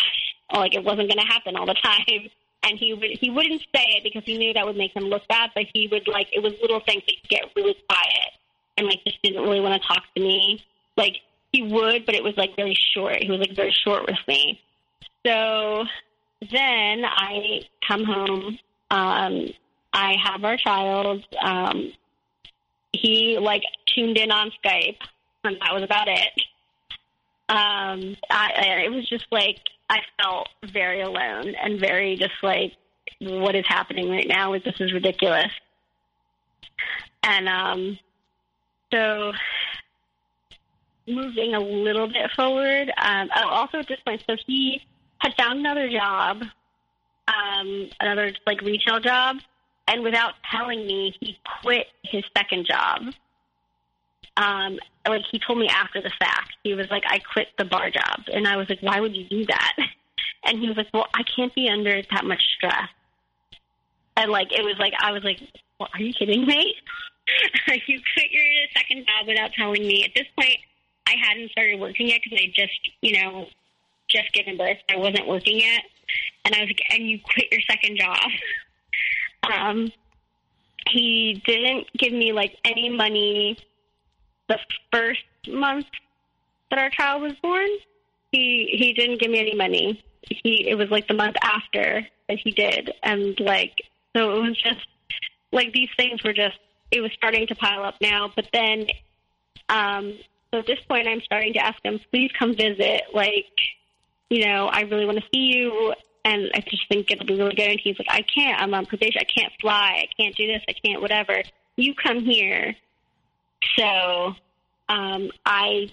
like it wasn't going to happen all the time. [laughs] And he would he wouldn't say it because he knew that would make him look bad, but he would like it was little things that get really quiet and like just didn't really want to talk to me. Like he would, but it was like very short. He was like very short with me. So then I come home. Um, I have our child. Um, he like tuned in on Skype, and that was about it. Um, I, it was just like I felt very alone and very just like, what is happening right now? This is ridiculous. And um, so moving a little bit forward. Um, oh, also at this point, so he had found another job, um, another like retail job, and without telling me, he quit his second job. Um, like he told me after the fact, he was like, "I quit the bar job," and I was like, "Why would you do that?" [laughs] And he was like, "Well, I can't be under that much stress." And like it was like I was like, well, "Are you kidding me? [laughs] you quit your second job without telling me?" At this point, I hadn't started working yet because I just, you know, just given birth. I wasn't working yet, and I was like, "And you quit your second job?" [laughs] um, he didn't give me like any money the first month that our child was born. He he didn't give me any money. He it was like the month after that he did, and like so it was just like these things were just it was starting to pile up now. But then, um, so at this point, I'm starting to ask him, please come visit. Like, you know, I really want to see you, and I just think it'll be really good. And he's like, I can't. I'm on probation. I can't fly. I can't do this. I can't whatever. You come here. So um, I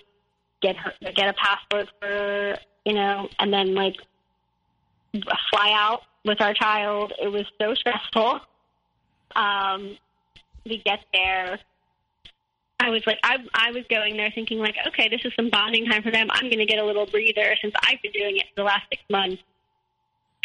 get her get a passport for you know, and then like fly out with our child. It was so stressful. Um, we get there. I was like, I, I was going there thinking like, okay, this is some bonding time for them. I'm going to get a little breather since I've been doing it for the last six months.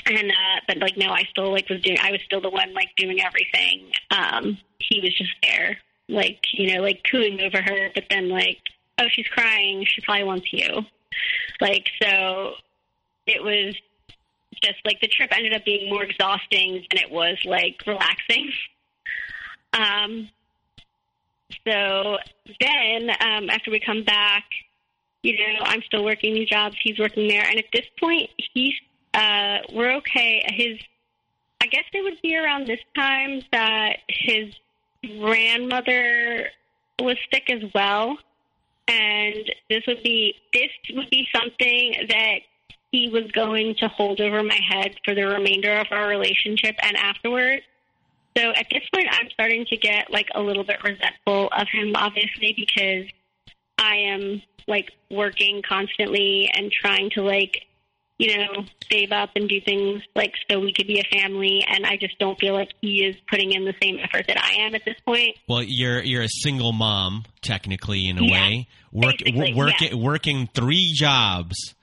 And uh, but like, no, I still like was doing. I was still the one like doing everything. Um, he was just there, like you know, like cooing over her. But then like, oh, she's crying. She probably wants you. Like so, it was just like the trip ended up being more exhausting than it was like relaxing. [laughs] Um, so then um, after we come back, you know, I'm still working these jobs. He's working there, and at this point, he's uh, we're okay. His, I guess it would be around this time that his grandmother was sick as well, and this would be this would be something that he was going to hold over my head for the remainder of our relationship and afterwards. So at this point, I'm starting to get like a little bit resentful of him, obviously, because I am like working constantly and trying to like, you know, save up and do things like so we could be a family. And I just don't feel like he is putting in the same effort that I am at this point. Well, you're you're a single mom technically in a Yeah, way, work, working yeah. working three jobs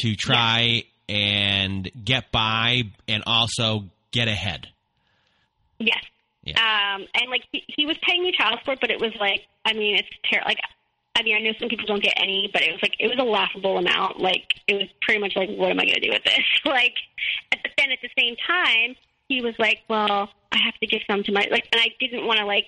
to try and get by and also get ahead. Yes. Yeah. Um, and like he, he was paying me child support, but it was like, I mean, it's terrible. Like, I mean, I know some people don't get any, but it was like it was a laughable amount. Like, it was pretty much like, what am I going to do with this? [laughs] like, but then at the same time, he was like, well, I have to give some to my like, and I didn't want to like,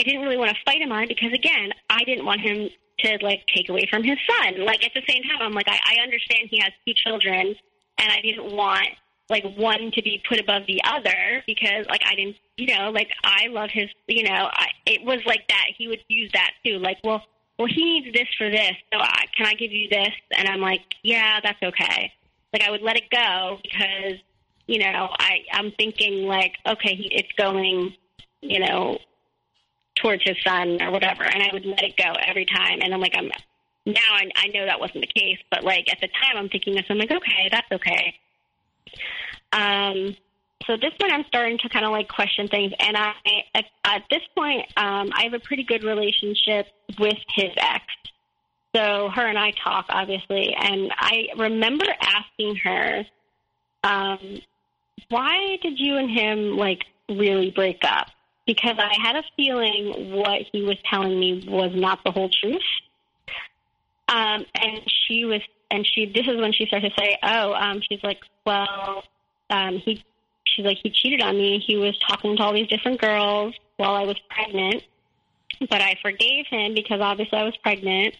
I didn't really want to fight him on it because again, I didn't want him to like take away from his son. Like at the same time, I'm like, I, I understand he has two children, and I didn't want like one to be put above the other because like I didn't, you know, like I love his, you know, I, it was like that. He would use that too, like, well, well, he needs this for this, so I, can I give you this? And I'm like, yeah, that's okay. Like I would let it go because, you know, I I'm thinking like, okay, he, it's going, you know, towards his son or whatever, and I would let it go every time. And I'm like, I'm now I, I know that wasn't the case, but like at the time, I'm thinking this. I'm like, okay, that's okay. Um, so at this point, I'm starting to kind of like question things, and I at, at this point, um, I have a pretty good relationship with his ex. So her and I talk, obviously, and I remember asking her, um, "Why did you and him like really break up?" Because I had a feeling what he was telling me was not the whole truth. Um, and she was, and she, this is when she started to say, "Oh, um, she's like, well, um, he, she's like, he cheated on me. He was talking to all these different girls while I was pregnant, but I forgave him because obviously I was pregnant.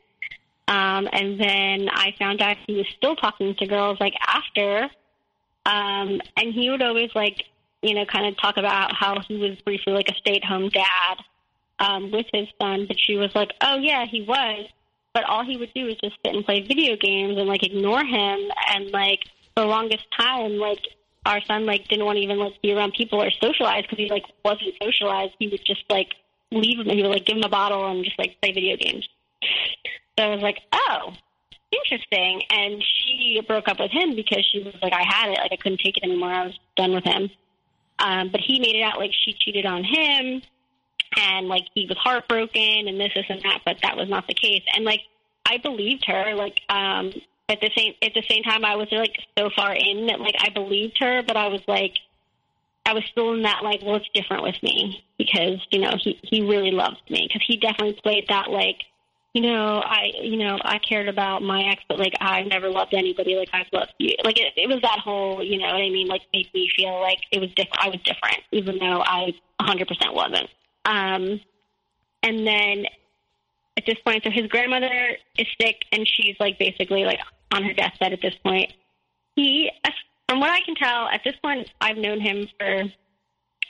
Um, and then I found out he was still talking to girls like after, um, and he would always like, you know, kind of talk about how he was briefly like a stay-at-home dad um, with his son. But she was like, "Oh yeah, he was." but all he would do was just sit and play video games and like ignore him and like the longest time like our son like didn't want to even like be around people or socialize because he like wasn't socialized he would just like leave him. He would like give him a bottle and just like play video games. So I was like, oh, interesting. And she broke up with him because she was like, I had it. Like I couldn't take it anymore. I was done with him. Um, but he made it out like she cheated on him and like he was heartbroken and this, this and that, but that was not the case. And like I believed her. Like um at the same at the same time I was like so far in that like I believed her, but I was like I was still in that like, well, it's different with me because you know he he really loved me because he definitely played that like, you know, I you know I cared about my ex, but like I never loved anybody like I've loved you. Like it, it was that whole, you know what I mean? Like made me feel like it was different. I was different, even though I 100% wasn't. Um, and then at this point, so his grandmother is sick, and she's like basically like on her deathbed at this point. He from what I can tell, at this point, I've known him for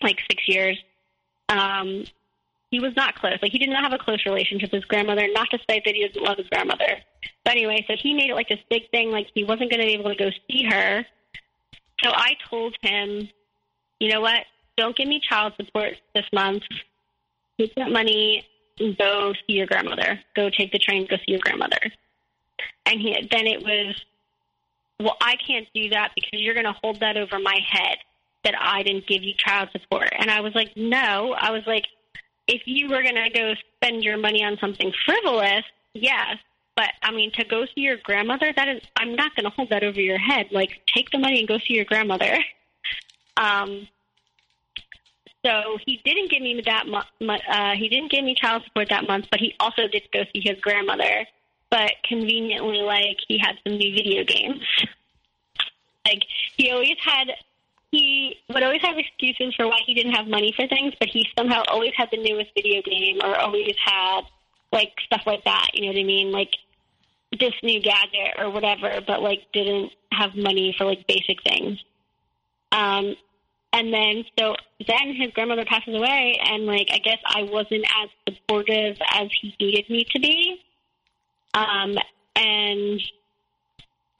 like six years. Um, he was not close. Like he did not have a close relationship with his grandmother. Not to say that he doesn't love his grandmother, but anyway, so he made it like this big thing. Like he wasn't going to be able to go see her. So I told him, you know what? Don't give me child support this month. Take that money and go see your grandmother. Go take the train. Go see your grandmother. And he, then it was well, I can't do that because you're going to hold that over my head that I didn't give you child support. And I was like, no. I was like, if you were going to go spend your money on something frivolous, yes. But I mean, to go see your grandmother, that is, I'm not going to hold that over your head. Like, take the money and go see your grandmother. [laughs] Um, so he didn't give me that. Mu- uh, he didn't give me child support that month, but he also did go see his grandmother but conveniently, like he had some new video games. Like he always had, he would always have excuses for why he didn't have money for things, but he somehow always had the newest video game or always had like stuff like that. You know what I mean? Like this new gadget or whatever, but like didn't have money for like basic things. Um, and then so then his grandmother passes away, and like I guess I wasn't as supportive as he needed me to be. Um, and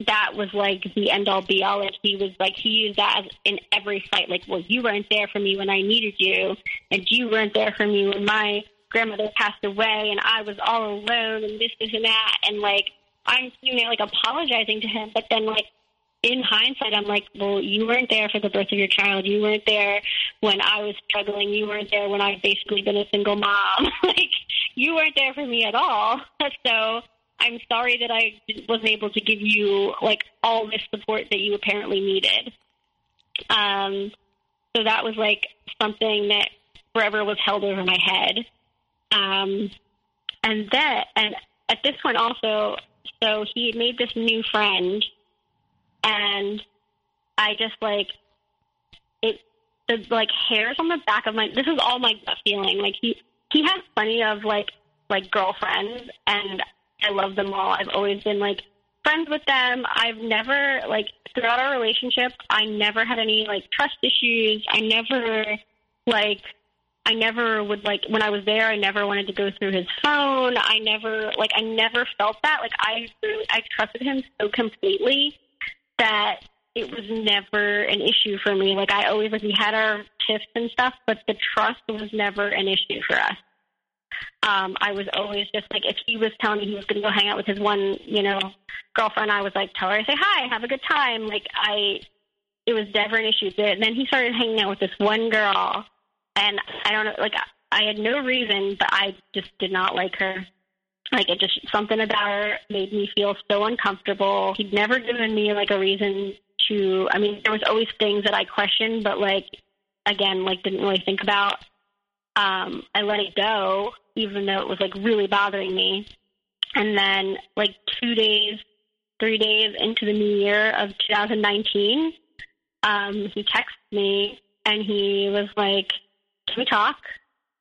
that was like the end all be all. Like he was like he used that in every fight. Like, well, you weren't there for me when I needed you, and you weren't there for me when my grandmother passed away, and I was all alone, and this, this, and that. And like I'm you know like apologizing to him, but then like in hindsight, I'm like, well, you weren't there for the birth of your child. You weren't there when I was struggling. You weren't there when I've basically been a single mom. [laughs] like, you weren't there for me at all. [laughs] So I'm sorry that I wasn't able to give you like all this support that you apparently needed. Um, so that was like something that forever was held over my head. Um, and that, and at this point also, so he made this new friend, and I just like it. The like hairs on the back of my. This is all my gut feeling. Like he he has plenty of like like girlfriends, and I love them all. I've always been like friends with them. I've never like throughout our relationship, I never had any like trust issues. I never like I never would like when I was there. I never wanted to go through his phone. I never like I never felt that. Like I really I trusted him so completely that it was never an issue for me. Like I always like we had our tiffs and stuff, but the trust was never an issue for us um, I was always just like, if he was telling me he was going to go hang out with his one, you know, girlfriend, I was like, tell her to say hi, have a good time. Like, I, it was never an issue. Then he started hanging out with this one girl, and I don't know, like, I had no reason, but I just did not like her. Like, it just, something about her made me feel so uncomfortable. He'd never given me, like, a reason to, I mean, there was always things that I questioned, but, like, again, like, didn't really think about. Um, I let it go even though it was like really bothering me. And then like two days, three days into the new year of 2019, um, he texted me and he was like, "Can we talk?"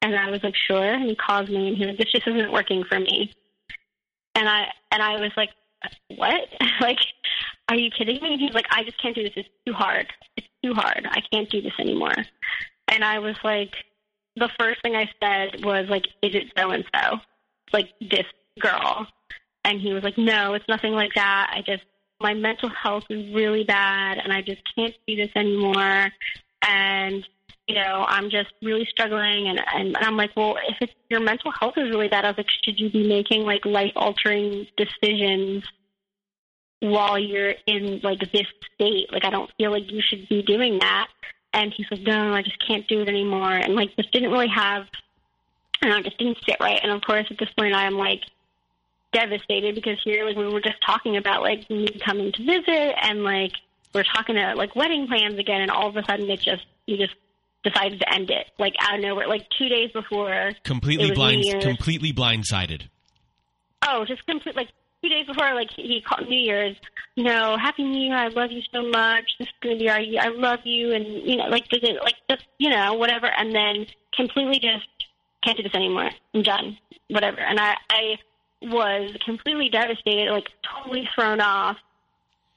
And I was like, "Sure." And he calls me and he was "This just isn't working for me." And I and I was like, "What? [laughs] like, are you kidding me?" He's like, "I just can't do this. It's too hard. It's too hard. I can't do this anymore." And I was like, the first thing I said was like, "Is it so and so?" Like this girl, and he was like, "No, it's nothing like that. I just my mental health is really bad, and I just can't do this anymore." And you know, I'm just really struggling. And, and, and I'm like, well, if it's, your mental health is really bad, I was like, should you be making like life altering decisions while you're in like this state? Like, I don't feel like you should be doing that. And he's like, no, I just can't do it anymore. And like, this didn't really have, and I just didn't sit right. And of course, at this point, I'm like devastated because here, like, we were just talking about like me coming to visit and like, we're talking about like wedding plans again. And all of a sudden, it just, you just decided to end it like out of nowhere, like two days before. Completely blind, completely blindsided. Oh, just complete like two days before, like he called New Year's. You know, Happy New Year! I love you so much. This is gonna be our year. I love you, and you know, like does it like just you know whatever, and then completely just can't do this anymore. I'm done. Whatever, and I I was completely devastated, like totally thrown off,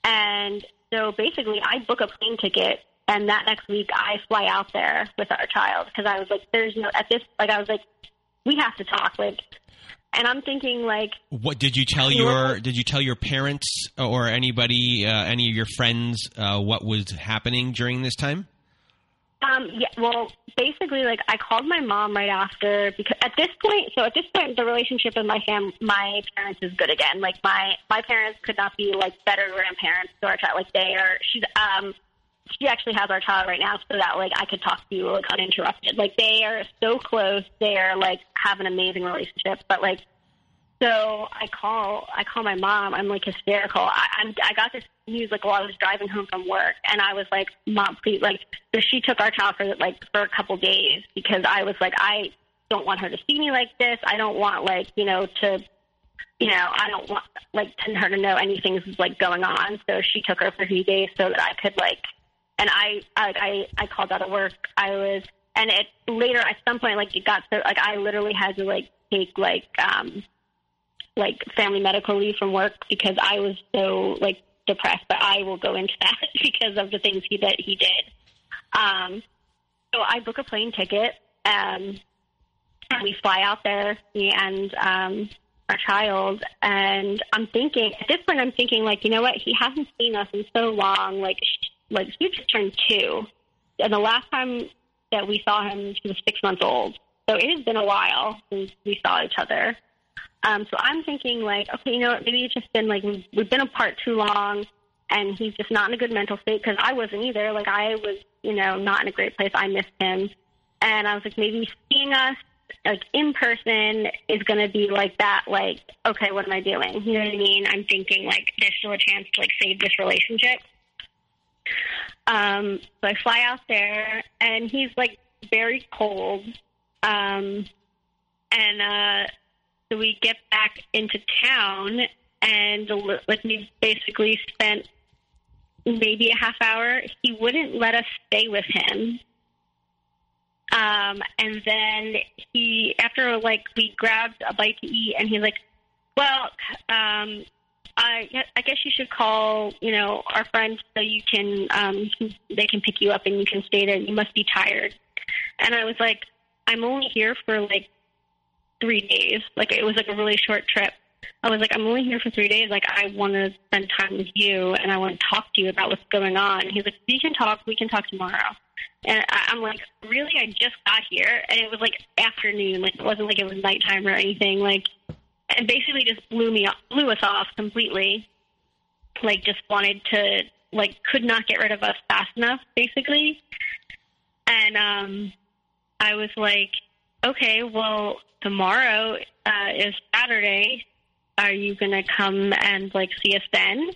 and so basically I book a plane ticket. And that next week, I fly out there with our child because I was like, "There's no at this." Like, I was like, "We have to talk." Like, and I'm thinking like What did you tell your did you tell your parents or anybody uh, any of your friends uh, what was happening during this time? Um, yeah, well, basically, like I called my mom right after because at this point, so at this point, the relationship with my fam, my parents is good again. Like my my parents could not be like better grandparents to our child. Like they are. She's um, she actually has our child right now, so that like I could talk to you like uninterrupted. Like they are so close. They are like have an amazing relationship, but like. So I call, I call my mom. I'm like hysterical. I, I'm, I got this news like while I was driving home from work, and I was like, "Mom, please!" Like, so she took our child for like for a couple days because I was like, I don't want her to see me like this. I don't want like you know to, you know, I don't want like to her to know anything's like going on. So she took her for a few days so that I could like, and I I I, I called out of work. I was, and it later at some point like it got so like I literally had to like take like um like family medical leave from work because I was so like depressed. But I will go into [laughs] that because of the things he that he did. Um, so I book a plane ticket, um, and we fly out there, me and um, our child. And I'm thinking at this point, I'm thinking like, you know what? He hasn't seen us in so long. Like, like he just turned two, and the last time that we saw him, he was six months old. So it has been a while since we saw each other. Um, so I'm thinking like, okay, you know what? Maybe it's just been like we've, we've been apart too long, and he's just not in a good mental state because I wasn't either. Like I was, you know, not in a great place. I missed him, and I was like, maybe seeing us like in person is going to be like that. Like, okay, what am I doing? You know what I mean? I'm thinking like there's still a chance to like save this relationship. Um, so I fly out there, and he's like very cold. Um, and uh, so we get back into town, and like we basically spent maybe a half hour. He wouldn't let us stay with him. Um, and then he, after like we grabbed a bite to eat, and he's like, "Well, um, I, I guess you should call, you know, our friends so you can, um, they can pick you up and you can stay there. You must be tired." And I was like, "I'm only here for like three days. Like it was like a really short trip." I was like, I'm only here for three days. Like, I want to spend time with you, and I want to talk to you about what's going on. He's like, we can talk. We can talk tomorrow. And I, I'm like, really? I just got here, and it was like afternoon. Like, it wasn't like it was nighttime or anything. Like, and basically just blew me, blew us off completely. Like, just wanted to, like, could not get rid of us fast enough, basically. And um, I was like, okay, well, tomorrow uh, is Saturday. Are you to come and like see us then?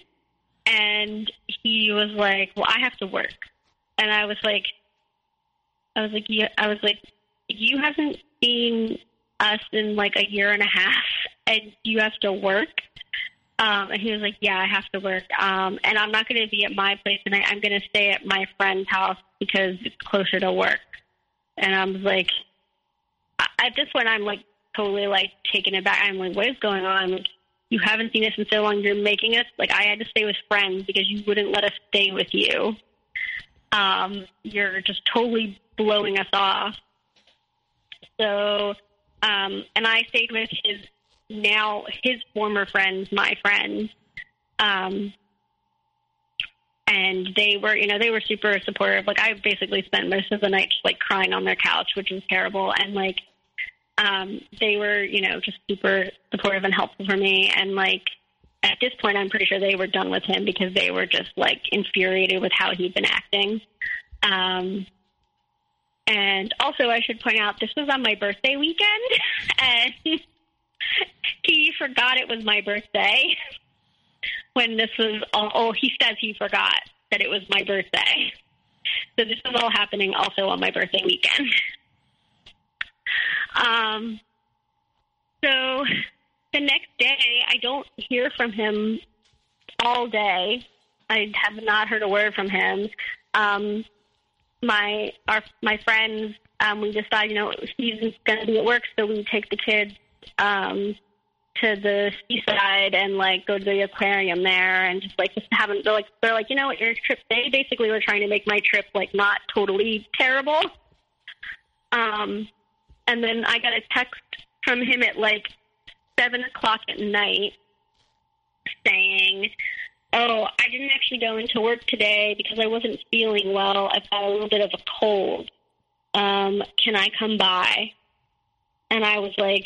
And he was like, well, I have to work. And I was like, I was like, yeah, I was like, you haven't seen us in like a year and a half, and you have to work. Um, and he was like, yeah, I have to work. Um, and I'm not going to be at my place tonight. I'm going to stay at my friend's house because it's closer to work. And I was like, at this point, I'm like totally like taken aback. I'm like, what is going on? Like, you haven't seen us in so long. You're making us like I had to stay with friends because you wouldn't let us stay with you. Um, you're just totally blowing us off. So, um, and I stayed with his now his former friends, my friends. Um, and they were, you know, they were super supportive. Like I basically spent most of the night just like crying on their couch, which was terrible. And like, um, they were, you know, just super supportive and helpful for me. And like, at this point, I'm pretty sure they were done with him because they were just like infuriated with how he'd been acting. Um, and also, I should point out this was on my birthday weekend, [laughs] and [laughs] he forgot it was my birthday [laughs] when this was all. Oh, he says he forgot that it was my birthday. So this was all happening also on my birthday weekend. Um, so the next day, I don't hear from him all day. I have not heard a word from him. Um, my our my friends, um, we decided, you know, he's going to be at work, so we take the kids um, to the seaside and like go to the aquarium there and just like just haven't. They're like they're like, you know, what, your trip. They basically were trying to make my trip like not totally terrible. Um, and then I got a text from him at like seven o'clock at night saying, "Oh, I didn't actually go into work today because I wasn't feeling well. I've got a little bit of a cold. Um, can I come by?" And I was like,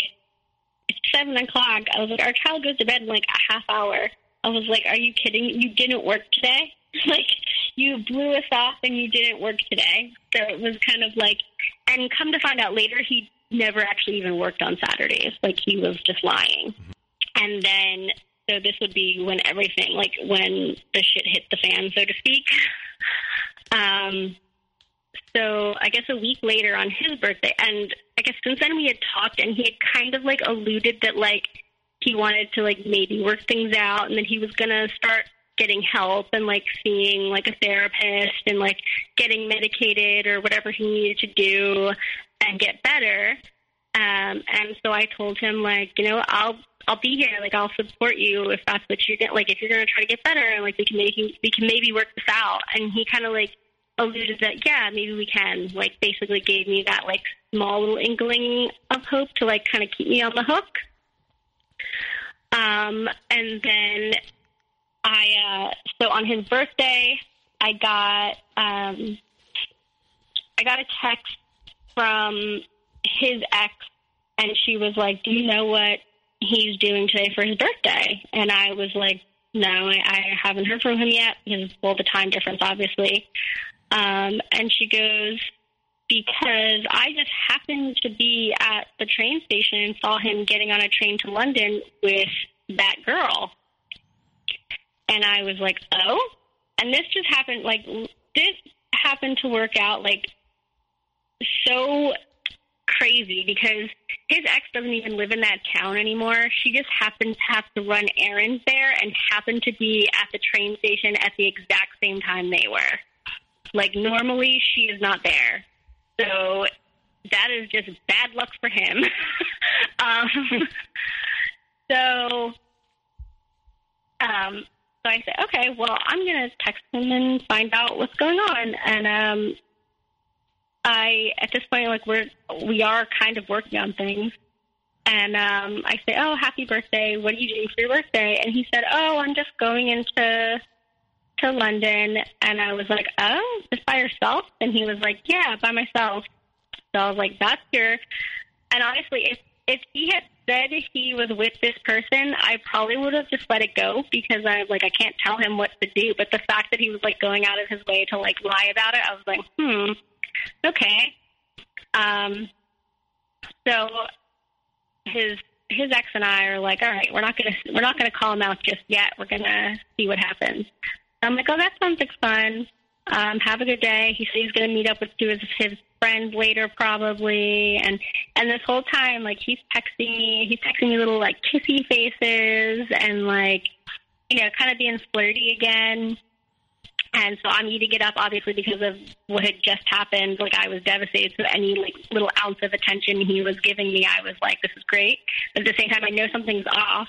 "It's seven o'clock." I was like, "Our child goes to bed in like a half hour." I was like, "Are you kidding? You didn't work today? [laughs] like, you blew us off and you didn't work today." So it was kind of like, and come to find out later, he never actually even worked on Saturdays. Like he was just lying. And then, so this would be when everything, like when the shit hit the fan, so to speak. [laughs] Um, so I guess a week later on his birthday, and I guess since then we had talked, and he had kind of like alluded that like he wanted to like maybe work things out, and then he was gonna start getting help and like seeing like a therapist and like getting medicated or whatever he needed to do and get better. Um, and so I told him like, you know, I'll I'll be here. Like I'll support you if that's what you're like. If you're gonna try to get better, and like we can maybe we can maybe work this out. And he kind of like alluded that yeah, maybe we can. Like basically gave me that like small little inkling of hope to like kind of keep me on the hook. Um, and then I uh, so on his birthday, I got um, I got a text from his ex, and she was like, "Do you know what he's doing today for his birthday?" And I was like, "No, I, I haven't heard from him yet because well, the time difference, obviously." Um, and she goes, "Because I just happened to be at the train station and saw him getting on a train to London with that girl." And I was like, "Oh." And this just happened like this happened to work out like so crazy because his ex doesn't even live in that town anymore. She just happened to have to run errands there and happened to be at the train station at the exact same time they were. Like normally she is not there. So that is just bad luck for him. [laughs] um, [laughs] so um so I said, okay, well, I'm going to text him and find out what's going on. And um, I at this point like we're we are kind of working on things. And um I say, "Oh, happy birthday! What are you doing for your birthday?" And he said, "Oh, I'm just going into to London." And I was like, "Oh, just by yourself?" And he was like, "Yeah, by myself." So I was like, "That's your." And honestly, if if he had said he was with this person, I probably would have just let it go because I like I can't tell him what to do. But the fact that he was like going out of his way to like lie about it, I was like, hmm, okay. Um, so his his ex and I are like, all right, we're not gonna we're not gonna call him out just yet. We're gonna see what happens. I'm like, oh, that sounds like fun. Um, have a good day. He said he's gonna meet up with two of his friends later, probably. And and this whole time, like he's texting me, he's texting me little like kissy faces and like you know, kind of being flirty again. And so I'm eating it up, obviously, because of what had just happened. Like I was devastated. So any like little ounce of attention he was giving me, I was like, "This is great." But at the same time, I know something's off.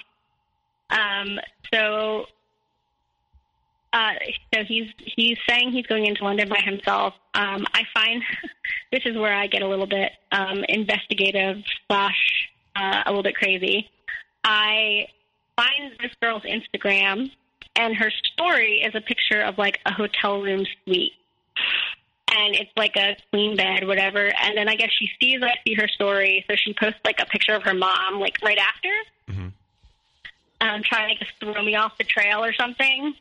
Um, so, uh, so he's he's saying he's going into London by himself. Um, I find [laughs] this is where I get a little bit um, investigative slash uh, a little bit crazy. I find this girl's Instagram and her story is a picture of like a hotel room suite. And it's like a queen bed, whatever. And then I guess she sees I see her story, so she posts like a picture of her mom, like right after, Mm-hmm. um, trying to just throw me off the trail or something.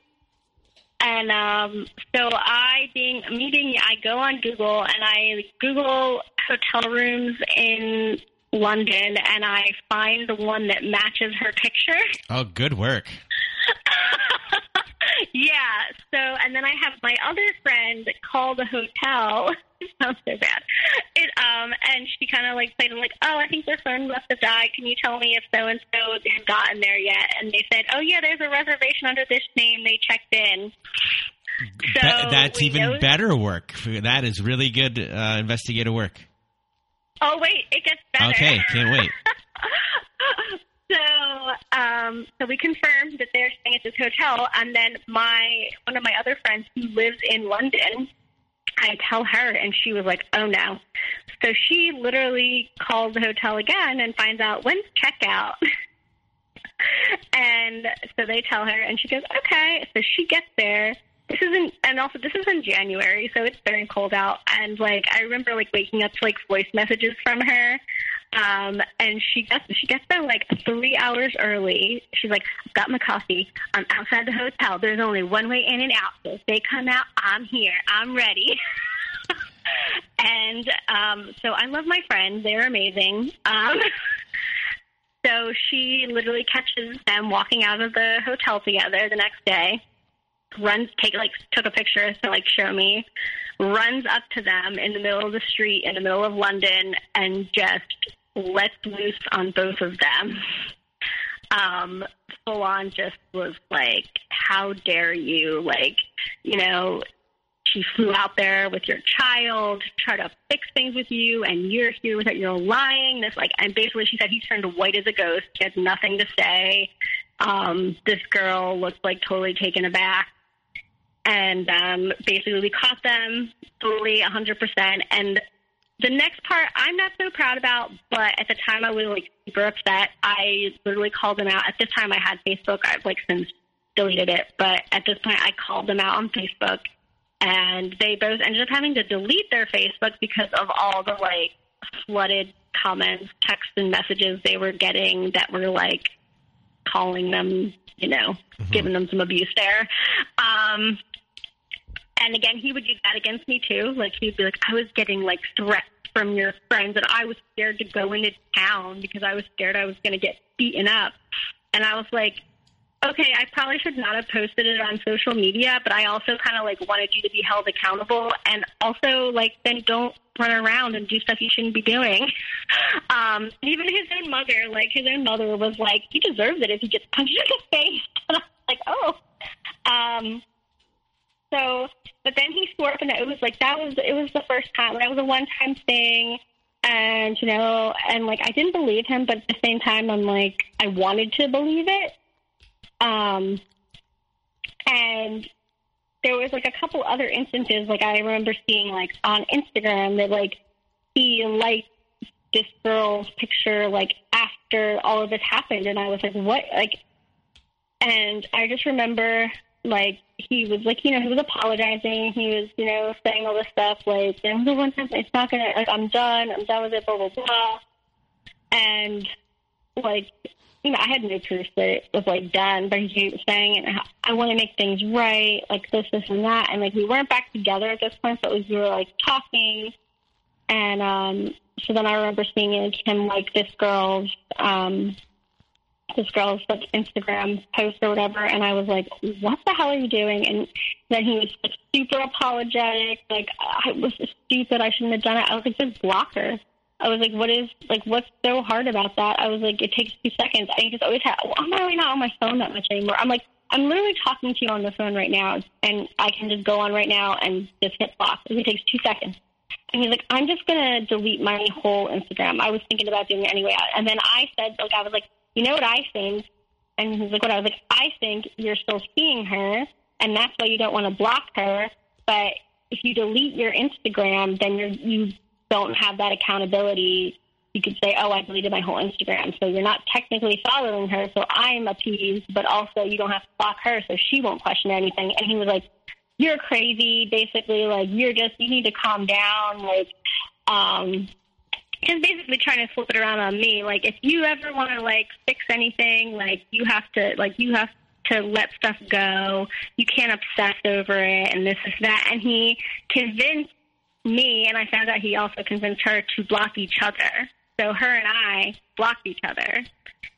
And um, so I, being me being, I go on Google and I Google hotel rooms in London, and I find the one that matches her picture. Oh, good work. [laughs] yeah. So, and then I have my other friend call the hotel. [laughs] sounds so bad. It um, and she kind of like played them like, oh, I think their phone must have died. Can you tell me if so and so had gotten there yet? And they said, oh yeah, there's a reservation under this name. They checked in. So Be- that's even know- better work. That is really good uh, investigative work. Oh wait, it gets better. Okay, can't wait. [laughs] so, um, so we confirmed that they're staying at this hotel, and then my one of my other friends who lives in London, I tell her, and she was like, "Oh no!" So she literally calls the hotel again and finds out when's checkout. [laughs] and so they tell her, and she goes, "Okay." So she gets there. This isn't, and also this is in January, so it's very cold out. And like, I remember like waking up to like voice messages from her, um, and she gets she gets there like three hours early. She's like, "I've got my coffee. I'm outside the hotel. There's only one way in and out. So if they come out, I'm here. I'm ready." [laughs] and um, so I love my friends. They're amazing. Um, [laughs] so she literally catches them walking out of the hotel together the next day. Runs, take like took a picture to like show me. Runs up to them in the middle of the street in the middle of London and just lets loose on both of them. Um, full on just was like, "How dare you!" Like, you know, she flew out there with your child to try to fix things with you, and you're here with it. You're lying. This like, and basically, she said he turned white as a ghost. He had nothing to say. Um, this girl looked like totally taken aback, and um, basically, we caught them totally 100%. And the next part, I'm not so proud about, but at the time, I was like super upset. I literally called them out. At this time, I had Facebook. I've like since deleted it, but at this point, I called them out on Facebook and they both ended up having to delete their Facebook because of all the like flooded comments, texts, and messages they were getting that were like calling them, you know, giving them some abuse there. Um, and again, he would use that against me too. Like he'd be like, I was getting like threats from your friends, and I was scared to go into town because I was scared I was going to get beaten up. And I was like, okay, I probably should not have posted it on social media, but I also kind of like wanted you to be held accountable, and also like then don't run around and do stuff you shouldn't be doing. [laughs] Um, even his own mother, like his own mother, was like, he deserves it if he gets punched in the [laughs] face. And I was like, oh. Um, so, but then he swore up and it was like that was it was the first time. and That was a one time thing. And you know, and like I didn't believe him, but at the same time, I'm like I wanted to believe it. Um, and there was like a couple other instances, like I remember seeing like on Instagram that like he liked this girl's picture like after all of this happened, and I was like, what? Like, and I just remember like he was like, you know, he was apologizing. He was, you know, saying all this stuff like, know, the one time it's not gonna like I'm done, I'm done with it, blah blah blah. And like, you know, I had no proof that it was like done, but he kept saying it. I want to make things right, like this, this, and that. And like we weren't back together at this point, but we were like talking. And um, so then I remember seeing him like this girl's um, this girl's like Instagram post or whatever, and I was like, "What the hell are you doing?" And then he was like, super apologetic, like I was stupid, I shouldn't have done it. I was like, "Just block her." I was like, "What is like what's so hard about that?" I was like, "It takes two seconds." I just always have. Well, I'm really not on my phone that much anymore. I'm like, I'm literally talking to you on the phone right now, and I can just go on right now and just hit block. It takes two seconds. And he's like, I'm just gonna delete my whole Instagram. I was thinking about doing it anyway. And then I said, like, I was like, you know what I think? And he's like, what? I was like, I think you're still seeing her, and that's why you don't want to block her. But if you delete your Instagram, then you're, you don't have that accountability you could say, oh, I deleted my whole Instagram. So you're not technically following her. So I'm appeased, but also you don't have to block her so she won't question anything. And he was like, you're crazy. Basically, like, you're just, you need to calm down. Like, um, just basically trying to flip it around on me. Like, if you ever want to, like, fix anything, like, you have to, like, you have to let stuff go. You can't obsess over it and this is that. And he convinced me, and I found out he also convinced her to block each other. So her and I blocked each other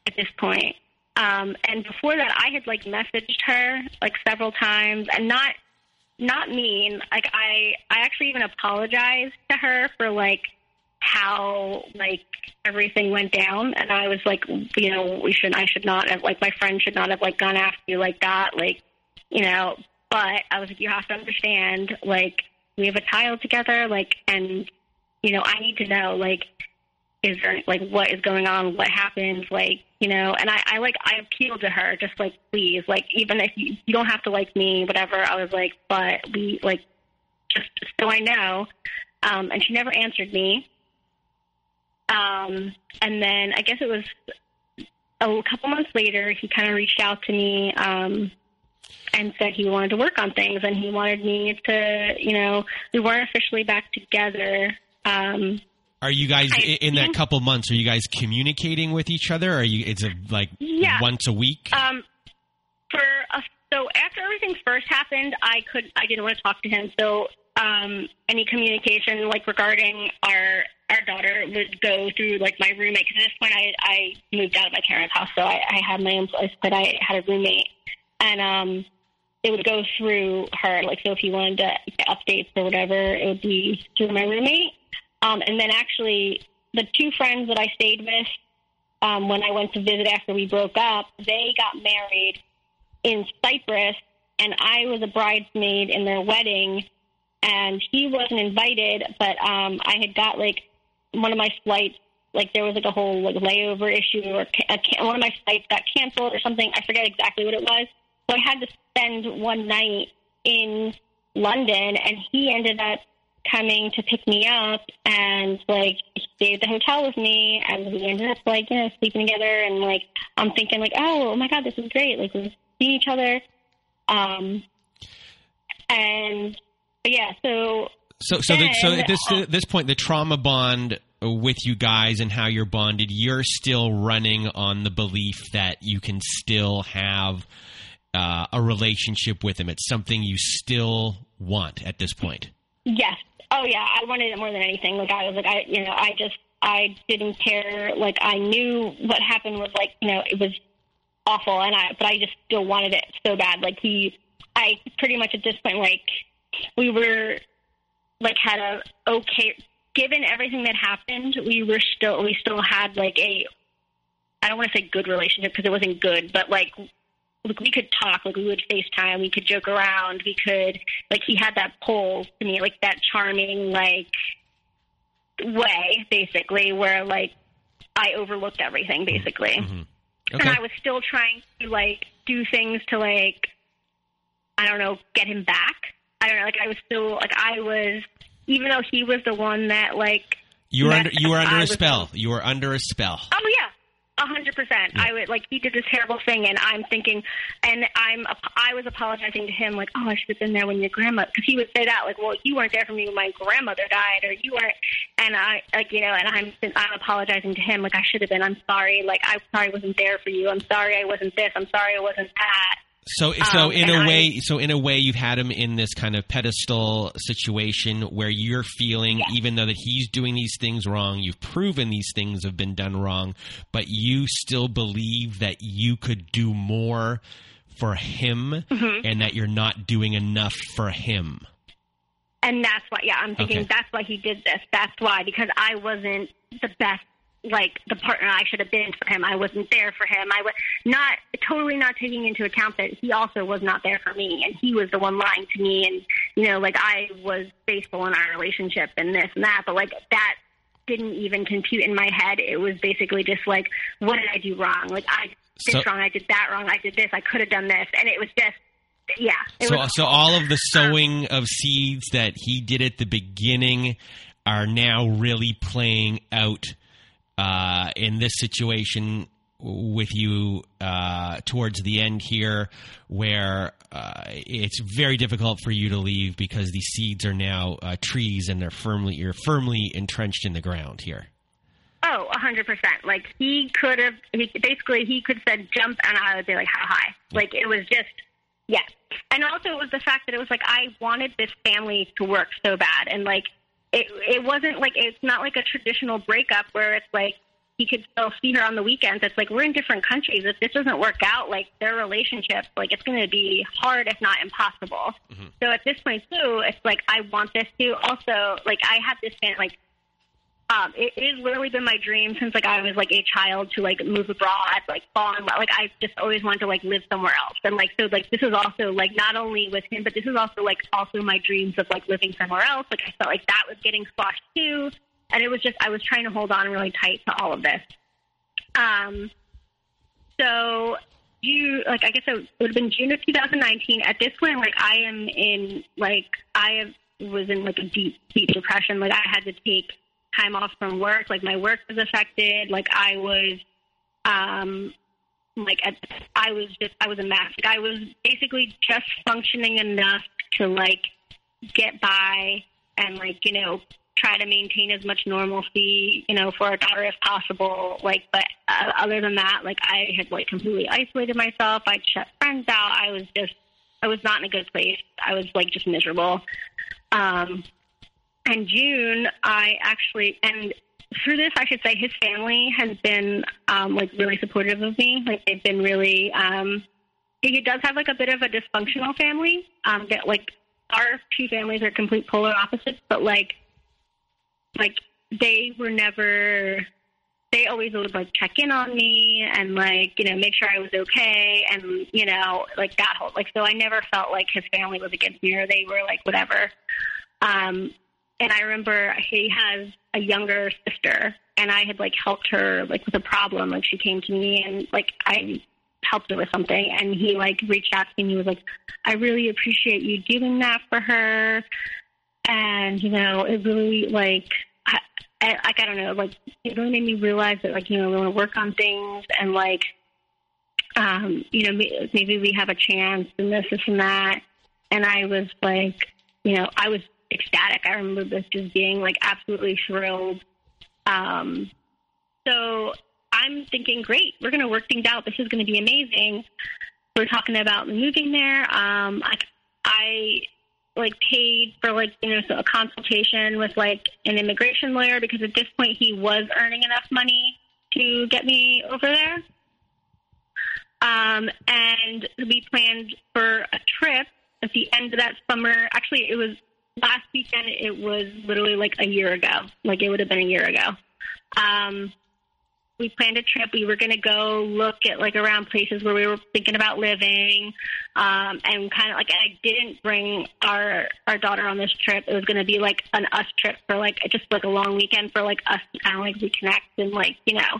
at this point. Um, and before that, I had like messaged her like several times, and not not mean. Like I, I actually even apologized to her for like how like everything went down, and I was like, you know, we should, I should not have like my friend should not have like gone after you like that, like, you know. But I was like, you have to understand, like we have a child together, like, and you know, I need to know, like, is there like what is going on, what happened, like, you know, and I, I like I appealed to her, just like, please, like, even if you, you don't have to like me, whatever. I was like, but we like, just so I know. Um, and she never answered me. Um, and then I guess it was a couple months later, he kind of reached out to me. Um, and said he wanted to work on things and he wanted me to, you know, we weren't officially back together. Um, are you guys I in that couple months? Are you guys communicating with each other? Are you? It's a like Yeah. once a week. Um, for uh, so after everything first happened, I could I didn't want to talk to him. So um, any communication like regarding our our daughter would go through like my roommate. Because at this point, I I moved out of my parents' house, so I, I had my own place, but I had a roommate, and um, it would go through her. Like so, if he wanted to get updates or whatever, it would be through my roommate. Um, and then actually, the two friends that I stayed with um, when I went to visit after we broke up, they got married in Cyprus, and I was a bridesmaid in their wedding, and he wasn't invited, but um, I had got like one of my flights. Like there was like a whole like layover issue, or a ca- one of my flights got canceled or something. I forget exactly what it was. So I had to spend one night in London, and he ended up coming to pick me up and like stayed at the hotel with me and we ended up like you know sleeping together and like I'm thinking like oh, oh my god this is great like we're seeing each other um and yeah so So, so, the, so at this uh, this point, the trauma bond with you guys and how you're bonded, you're still running on the belief that you can still have uh, a relationship with him. It's something you still want at this point. Yes. Oh yeah, I wanted it more than anything. Like I was like I you know, I just I didn't care. Like I knew what happened was like, you know, it was awful and I but I just still wanted it so bad. Like he I pretty much at this point like we were like had a okay given everything that happened, we were still we still had like a I don't want to say good relationship because it wasn't good, but like like we could talk, like we would FaceTime, we could joke around, we could like he had that pull to me, like that charming like way, basically, where like I overlooked everything mm-hmm. basically. Mm-hmm. And Okay. I was still trying to like do things to like I don't know, get him back. I don't know, like I was still like I was even though he was the one that like You were under you were under I a was- spell. You were under a spell. Oh yeah, a hundred percent. I would like he did this terrible thing, and I'm thinking, and I'm I was apologizing to him like, oh, I should have been there when your grandma, because he would say that like, well, you weren't there for me when my grandmother died, or you weren't, and I like you know, and I'm I'm apologizing to him like I should have been. I'm sorry, like I sorry I wasn't there for you. I'm sorry I wasn't this. I'm sorry I wasn't that. So, so Um, in a I- way, so in a way, you've had him in this kind of pedestal situation where you're feeling, even though that he's doing these things wrong, you've proven these things have been done wrong, but you still believe that you could do more for him, Mm-hmm. and that you're not doing enough for him. And that's why, yeah, I'm thinking Okay. that's why he did this. That's why, because I wasn't the best, like the partner I should have been for him. I wasn't there for him. I was not totally not taking into account that he also was not there for me, and he was the one lying to me. And you know, like I was faithful in our relationship and this and that, but like that didn't even compute in my head. It was basically just like, what did I do wrong? Like I did this wrong. I did that wrong. I did this. I could have done this, and it was just. Yeah. So, was so all of the um, sowing of seeds that he did at the beginning are now really playing out uh, in this situation with you uh, towards the end here, where uh, it's very difficult for you to leave because these seeds are now uh, trees and they're firmly you're firmly entrenched in the ground here. Oh, a hundred percent. Like he could have, he basically he could have said jump, and I would be like, how high? Like it was just, yeah. And also it was the fact that it was like I wanted this family to work so bad, and like it, it wasn't like it's not like a traditional breakup where it's like he could still see her on the weekends. It's like we're in different countries. If this doesn't work out, like their relationship, like it's going to be hard, if not impossible. Mm-hmm. So at this point too, it's like I want this to also like I have this fan like um, it, has literally been my dream since like I was like a child to like move abroad, like fall in love. Like I just always wanted to like live somewhere else, and like so like this is also like not only with him, but this is also like also my dreams of like living somewhere else. Like I felt like that was getting squashed too, and it was just I was trying to hold on really tight to all of this. Um, so you like I guess it would have been June of 2019. At this point, like I am in like I have, was in like a deep deep depression. Like I had to take time off from work. Like my work was affected. Like I was, um, like I was just I was a mess. Like I was basically just functioning enough to like get by and like you know try to maintain as much normalcy you know for our daughter as possible. Like, but uh, other than that, like I had like completely isolated myself. I'd shut friends out. I was just I was not in a good place. I was like just miserable. Um, and June, I actually, and through this, I should say his family has been um, like really supportive of me. Like they've been really. Um, he does have like a bit of a dysfunctional family. Um, that like our two families are complete polar opposites, but like, like they were never. They always would like check in on me and like you know make sure I was okay and you know like that whole like so I never felt like his family was against me or they were like whatever. Um, and I remember he has a younger sister, and I had like helped her like with a problem. Like she came to me, and like I helped her with something, and he like reached out to me. and He was like, "I really appreciate you doing that for her," and you know, it really like. I, I, like I don't know, like it really made me realize that like you know we want to work on things and like um you know maybe we have a chance and this this and that and I was like you know I was ecstatic. I remember this just being like absolutely thrilled. Um, so I'm thinking, great, we're going to work things out. This is going to be amazing. We're talking about moving there. Um, I, I like paid for like you know so a consultation with like an immigration lawyer because at this point he was earning enough money to get me over there. Um, and we planned for a trip at the end of that summer. Actually, it was last weekend it was literally like a year ago. Like it would have been a year ago. Um, we planned a trip. We were going to go look at like around places where we were thinking about living, um, and kind of like I didn't bring our our daughter on this trip. It was going to be like an us trip for like just like a long weekend for like us to kind of like reconnect and like you know,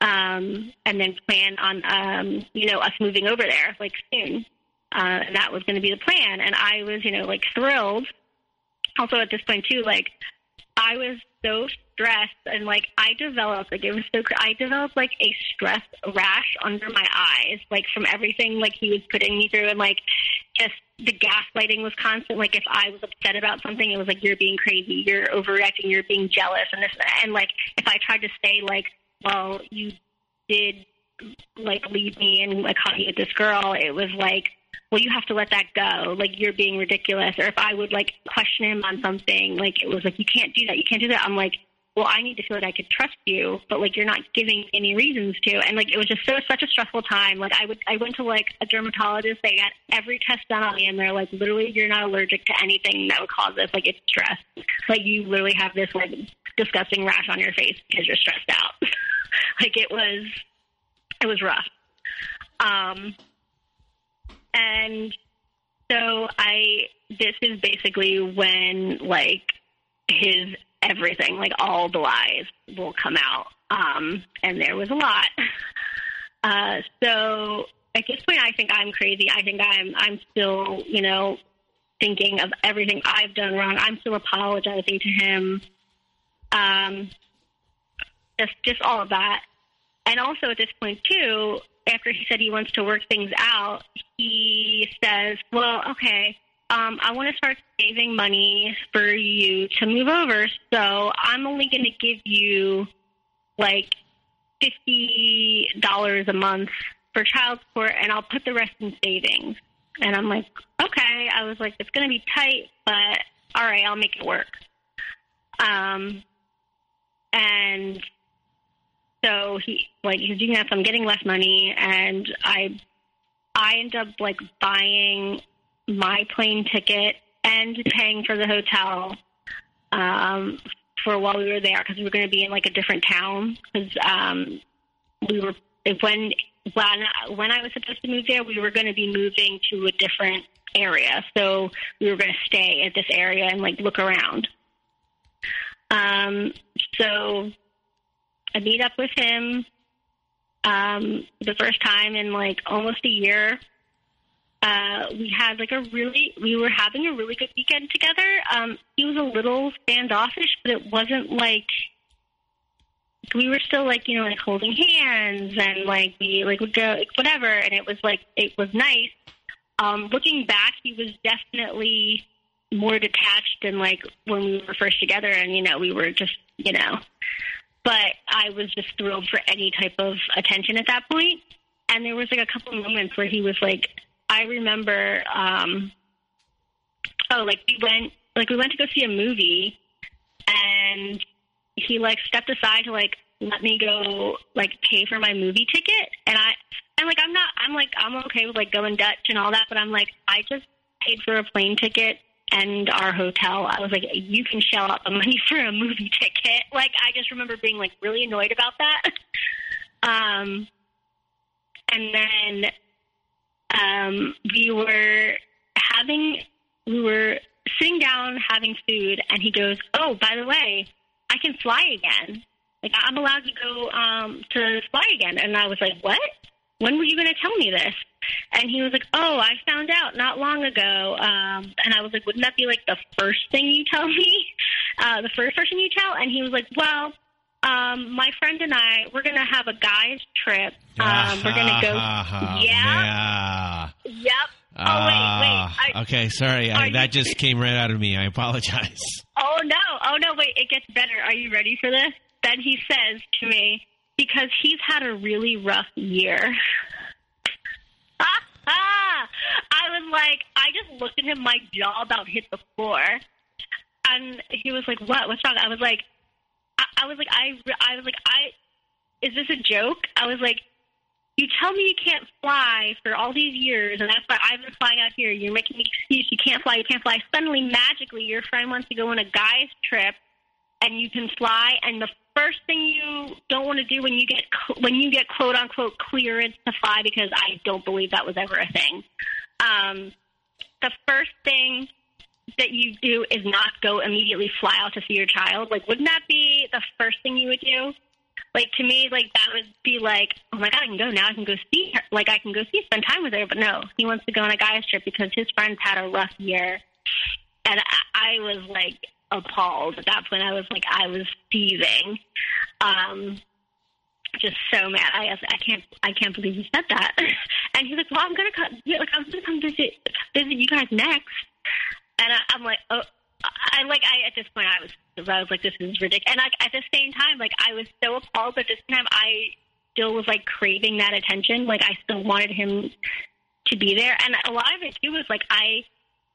um, and then plan on um, you know us moving over there like soon. Uh, and that was going to be the plan. And I was you know like thrilled also at this point too, like I was so stressed and like I developed like it was so I developed like a stress rash under my eyes like from everything like he was putting me through and like just the gaslighting was constant. Like if I was upset about something it was like you're being crazy you're overreacting you're being jealous and this and like if I tried to say like well you did like leave me and like caught you with this girl it was like well, you have to let that go. Like you're being ridiculous. Or if I would like question him on something, like it was like you can't do that. You can't do that. I'm like, well, I need to feel like I could trust you, but like you're not giving any reasons to. And like it was just so such a stressful time. Like I would I went to like a dermatologist. They got every test done on me, and they're like, literally, you're not allergic to anything that would cause this. Like it's stress. Like you literally have this like disgusting rash on your face because you're stressed out. [laughs] like it was, it was rough. Um, and so I, this is basically when like his everything, like all the lies will come out. Um, and there was a lot. [laughs] Uh, so at this point, I think I'm crazy. I think I'm, I'm still, you know, thinking of everything I've done wrong. I'm still apologizing to him. Um, just just all of that. And also at this point too, after he said he wants to work things out, he says, "Well, okay, um, I want to start saving money for you to move over, so I'm only going to give you like fifty dollars a month for child support, and I'll put the rest in savings." And I'm like, "Okay." I was like, "It's going to be tight, but all right, I'll make it work." Um, and so he like he's doing that. So I'm getting less money, and I I end up like buying my plane ticket and paying for the hotel um, for while we were there because we were going to be in like a different town because um, we were when when when I was supposed to move there, we were going to be moving to a different area, so we were going to stay at this area and like look around. Um, so I meet up with him um, the first time in like almost a year. Uh, we had like a really, we were having a really good weekend together. Um, he was a little standoffish, but it wasn't like we were still like you know like holding hands and like we like would go like, whatever, and it was like it was nice. Um, looking back, he was definitely more detached than like when we were first together, and you know we were just you know but I was just thrilled for any type of attention at that point. And there was like a couple moments where he was like, I remember, um, oh, like we went, like we went to go see a movie, and he like stepped aside to like let me go like pay for my movie ticket, and I, and like I'm not, I'm like I'm okay with like going Dutch and all that, but I'm like I just paid for a plane ticket and our hotel. I was like, you can shell out the money [laughs] for a movie ticket. Like, I just remember being like really annoyed about that. [laughs] um, and then um, we were having, we were sitting down having food, and he goes, "Oh, by the way, I can fly again. Like, I'm allowed to go um, to fly again." And I was like, "What? When were you going to tell me this?" And he was like, "Oh, I found out not long ago." Um, and I was like, "Wouldn't that be like the first thing you tell me? [laughs] Uh, the first person you tell?" And he was like, "Well." Um, my friend and I, we're gonna have a guys trip. Um, we're gonna go. [laughs] yeah. yeah. Yep. Oh wait, wait. Ah, okay, sorry. I, that you- just [laughs] came right out of me. I apologize. Oh no! Oh no! Wait, it gets better. Are you ready for this? Then he says to me, because he's had a really rough year. [laughs] I was like, I just looked at him, my jaw about hit the floor, and he was like, "What? What's wrong?" I was like, I, I was like, I, I was like, I, is this a joke? I was like, you tell me you can't fly for all these years, and that's why I've been flying out here. You're making me excuse. You can't fly. You can't fly. Suddenly, magically, your friend wants to go on a guy's trip, and you can fly. And the first thing you don't want to do when you get when you get quote unquote clearance to fly, because I don't believe that was ever a thing. Um, the first thing that you do is not go immediately fly out to see your child. Like, wouldn't that be the first thing you would do? Like to me, like that would be like, oh my god, I can go now. I can go see her. Like I can go see, spend time with her. But no, he wants to go on a guy's trip because his friends had a rough year, and I, I was like appalled at that point. I was like, I was seething, um, just so mad. I I can't I can't believe you said that. [laughs] And he's like, well, I'm gonna come. Like I'm gonna come visit visit you guys next. And I, I'm like, oh. I like I at this point I was I was like this is ridiculous and I, at the same time like I was so appalled but at the time I still was like craving that attention like I still wanted him to be there and a lot of it too was like I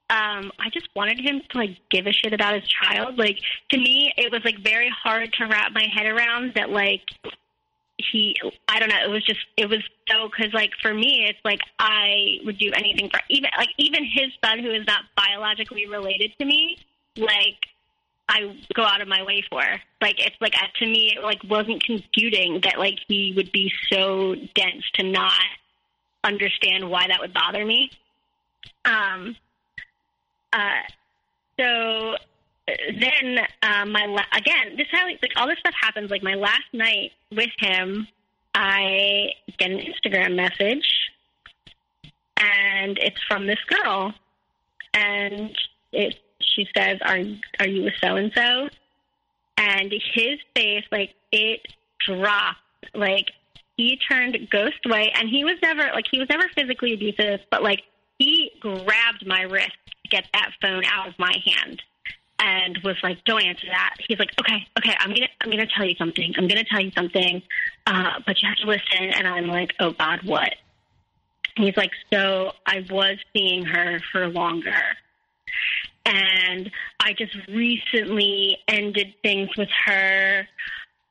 um I just wanted him to like give a shit about his child. Like to me it was like very hard to wrap my head around that like he i don't know it was just it was so because like for me it's like i would do anything for even like even his son who is not biologically related to me like i go out of my way for. Like it's like to me it like wasn't computing that like he would be so dense to not understand why that would bother me. Um uh so then um, my la- again this how like all this stuff happens. Like my last night with him i get an instagram message and it's from this girl. And it she says are are you with so and so and his face like it dropped. Like he turned ghost white, and he was never like he was never physically abusive, but like he grabbed my wrist get that phone out of my hand and was like, "Don't answer that." He's like, "Okay, okay, I'm gonna I'm gonna tell you something. I'm gonna tell you something, uh, but you have to listen." And I'm like, "Oh God, what?" He's like, "So I was seeing her for longer." And I just recently ended things with her.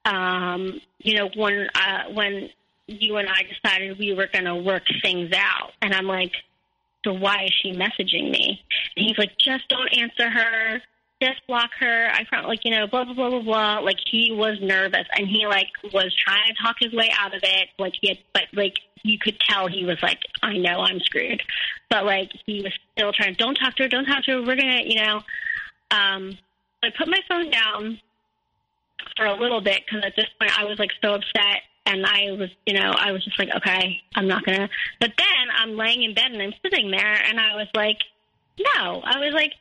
Um, you know, when uh, when you and I decided we were going to work things out, and I'm like, so why is she messaging me? And he's like, just don't answer her. Just block her. I found like, you know, blah, blah, blah, blah, blah. Like he was nervous and he like was trying to talk his way out of it. Like he had, but like you could tell he was like, I know I'm screwed. But like he was still trying, don't talk to her, don't talk to her. We're to, you know, um, I put my phone down for a little bit because at this point I was like so upset and I was, you know, I was just like, okay, I'm not gonna. But then I'm laying in bed and I'm sitting there, and I was like, no, I was like,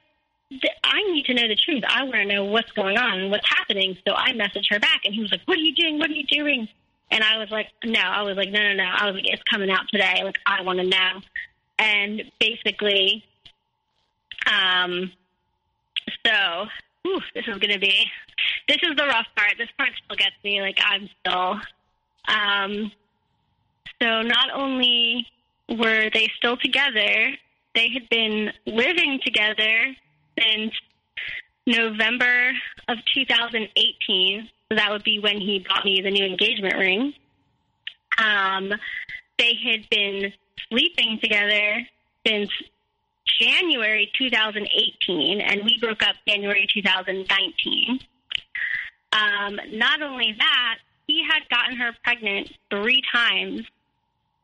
I need to know the truth. I want to know what's going on and what's happening. So I messaged her back, and he was like, what are you doing? What are you doing? And I was like, no. I was like, no, no, no. I was like, it's coming out today. Like, I want to know. And basically, um, so whew, this is going to be, this is the rough part. This part still gets me. Like, I'm still um, so not only were they still together, they had been living together since November of 2018. So that would be when he bought me the new engagement ring. Um, they had been sleeping together since January 2018, and we broke up January 2019. Um, not only that, he had gotten her pregnant three times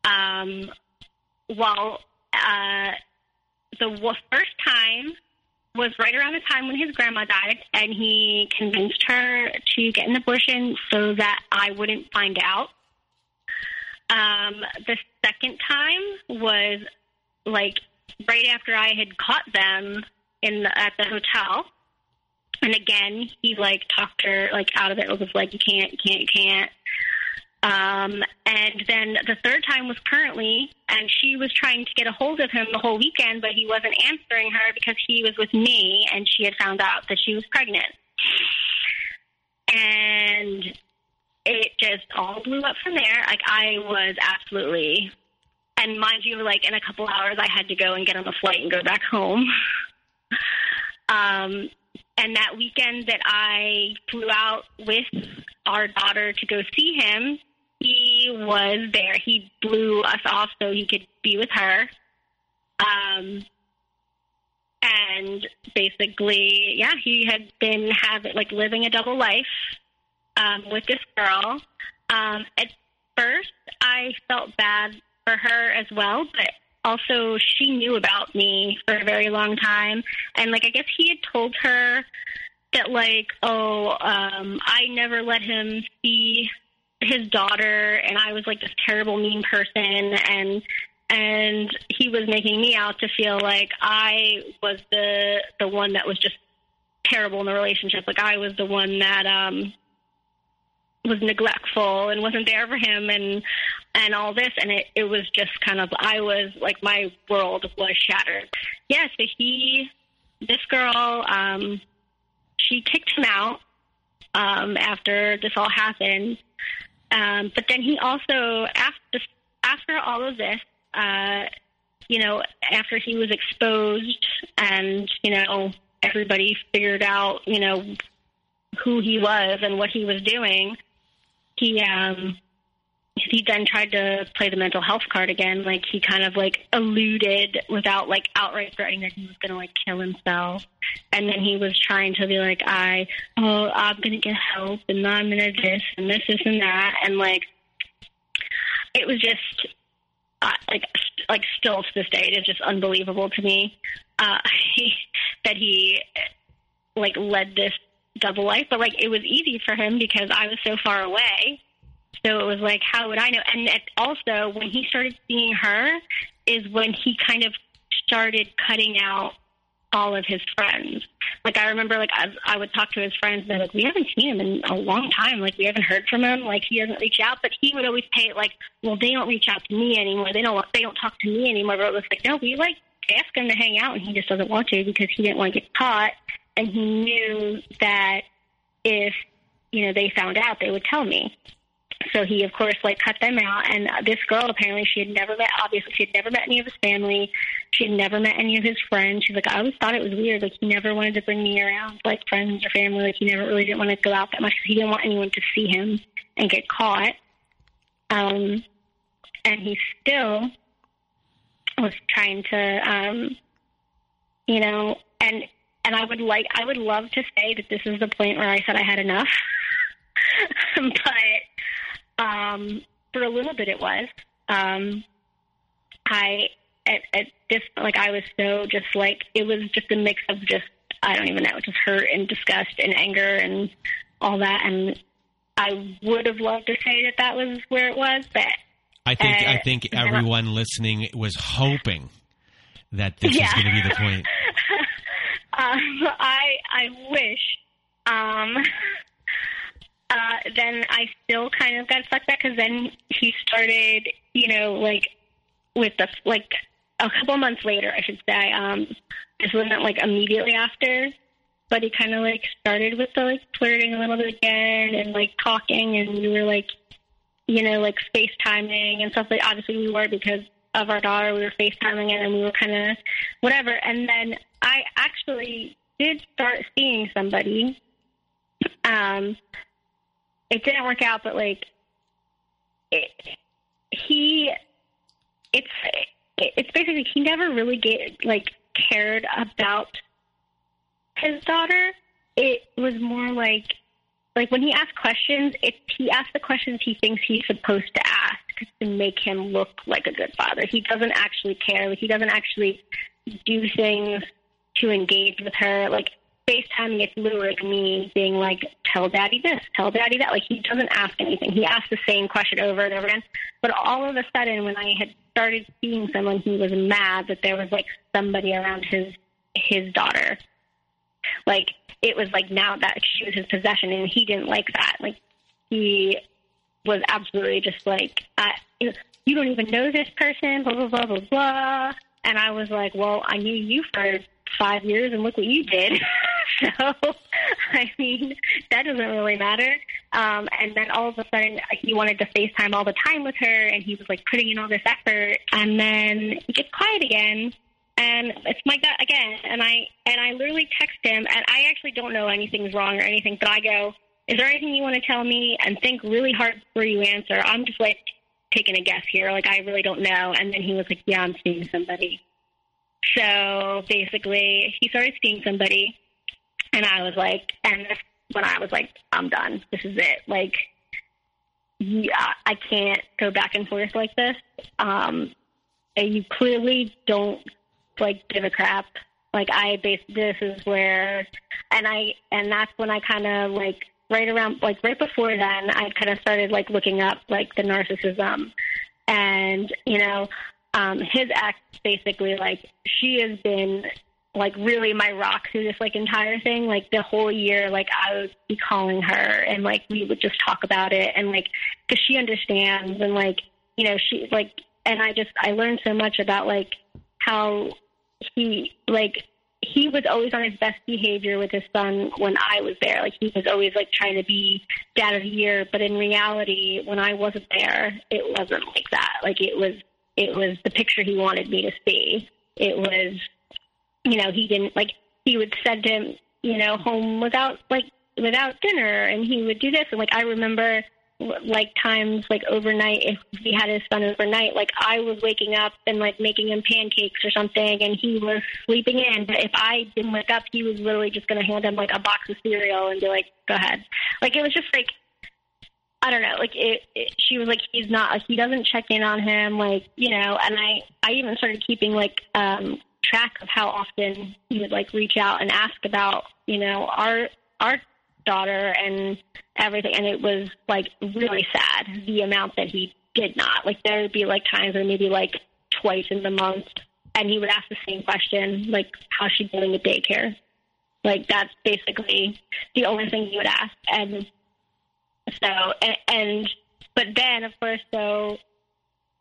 um, while uh, the first time was right around the time when his grandma died, and he convinced her to get an abortion so that I wouldn't find out. Um, the second time was like right after I had caught them in the, at the hotel. And again, he like talked her like out of it. Was like you can't, you can't, you can't. Um, and then the third time was currently, and she was trying to get a hold of him the whole weekend, but he wasn't answering her because he was with me, and she had found out that she was pregnant. And it just all blew up from there. Like I was absolutely, and mind you, like in a couple hours, I had to go and get on the flight and go back home. [laughs] um, and that weekend that I flew out with our daughter to go see him, he was there. He blew us off so he could be with her. Um, and basically, yeah, he had been having like living a double life um, with this girl. Um, at first, I felt bad for her as well, but also she knew about me for a very long time. And like i guess he had told her that like oh um i never let him see his daughter and i was like this terrible mean person. And and he was making me out to feel like i was the the one that was just terrible in the relationship. Like i was the one that um was neglectful and wasn't there for him and and all this and it it was just kind of I was like my world was shattered. Yeah, so he this girl um she kicked him out um after this all happened. Um but then he also after after all of this uh you know after he was exposed and you know everybody figured out you know who he was and what he was doing he um he then tried to play the mental health card again. Like he kind of like alluded without like outright threatening that he was going to like kill himself. And then he was trying to be like, I, oh, I'm going to get help and I'm to this and this, this and that. And like, it was just uh, like, like still to this day, it is just unbelievable to me uh, [laughs] that he like led this double life. But like, it was easy for him because I was so far away so it was like, how would I know? And it, also, when he started seeing her, is when he kind of started cutting out all of his friends. Like I remember, like I, I would talk to his friends, and they're like, "We haven't seen him in a long time. Like we haven't heard from him. Like he doesn't reach out." But he would always pay it like, "Well, they don't reach out to me anymore. They don't. They don't talk to me anymore." But it was like, no, we like ask him to hang out, and he just doesn't want to because he didn't want to get caught, and he knew that if you know they found out, they would tell me. So he, of course, like cut them out. And this girl, apparently, she had never met. Obviously, she had never met any of his family. She had never met any of his friends. She's like, I always thought it was weird. Like he never wanted to bring me around, like friends or family. Like he never really didn't want to go out that much he didn't want anyone to see him and get caught. Um, and he still was trying to, um, you know, and and I would like, I would love to say that this is the point where I said I had enough, [laughs] but um, for a little bit it was. Um, I at, at this like I was so just like it was just a mix of just I don't even know just hurt and disgust and anger and all that and I would have loved to say that that was where it was but I think uh, I think [laughs] everyone listening was hoping that this Yeah. was going to be the point. [laughs] um, [laughs] I I wish. Um, [laughs] uh, then I still kind of got stuck back because then he started, you know, like with the like a couple months later, I should say. Um, this wasn't like immediately after, but he kind of like started with the like flirting a little bit again and like talking, and we were like, you know, like FaceTiming and stuff. Like obviously we were because of our daughter. We were FaceTiming and we were kind of whatever. And then I actually did start seeing somebody. Um, it didn't work out, but like, it, he, it's it's basically he never really get like cared about his daughter. It was more like like when he asked questions, it he asked the questions he thinks he's supposed to ask to make him look like a good father. He doesn't actually care. Like he doesn't actually do things to engage with her. Like FaceTiming, it's literally like me being like, "Tell daddy this, tell daddy that." Like he doesn't ask anything. He asks the same question over and over again. But all of a sudden, when I had started seeing someone, he was mad that there was like somebody around his his daughter. Like it was like now that she was his possession, and he didn't like that. Like he was absolutely just like, I, you don't even know this person, blah blah blah blah blah. And I was like, well, I knew you for five years, and look what you did. [laughs] so, I mean, that doesn't really matter. Um, and then all of a sudden, he wanted to FaceTime all the time with her, and he was like putting in all this effort. And then he gets quiet again, and it's like that again. And I and I literally text him, and I actually don't know anything's wrong or anything, but I go, "Is there anything you want to tell me?" And think really hard before you answer. I'm just like taking a guess here, like I really don't know. And then he was like, "Yeah, I'm seeing somebody." So basically, he started seeing somebody, and I was like, and when I was like, I'm done. This is it. Like, yeah, I can't go back and forth like this. Um, and you clearly don't like give a crap. Like I base this is where, and I and that's when I kind of like right around like right before then I kind of started like looking up like the narcissism, and you know um, his ex basically like she has been like really my rock through this like entire thing. Like the whole year, like I would be calling her and like we would just talk about it and like because she understands and like you know she like and I just I learned so much about like how he like he was always on his best behavior with his son when I was there. Like he was always like trying to be dad of the year, but in reality, when I wasn't there, it wasn't like that. Like it was it was the picture he wanted me to see. It was you know, he didn't like he would send him, you know, home without like without dinner and he would do this. And like I remember like times like overnight if he had his son overnight like I was waking up and like making him pancakes or something and he was sleeping in. But if I didn't wake up he was literally just going to hand him like a box of cereal and be like go ahead. Like it was just like I don't know like it, it she was like he's not like he doesn't check in on him like you know and I I even started keeping like um track of how often he would like reach out and ask about you know our our daughter and everything and it was like really sad the amount that he did not like there would be like times where maybe like twice in the month and he would ask the same question, like, how's she doing at daycare? Like, that's basically the only thing he would ask. And so, and, and but then, of course, so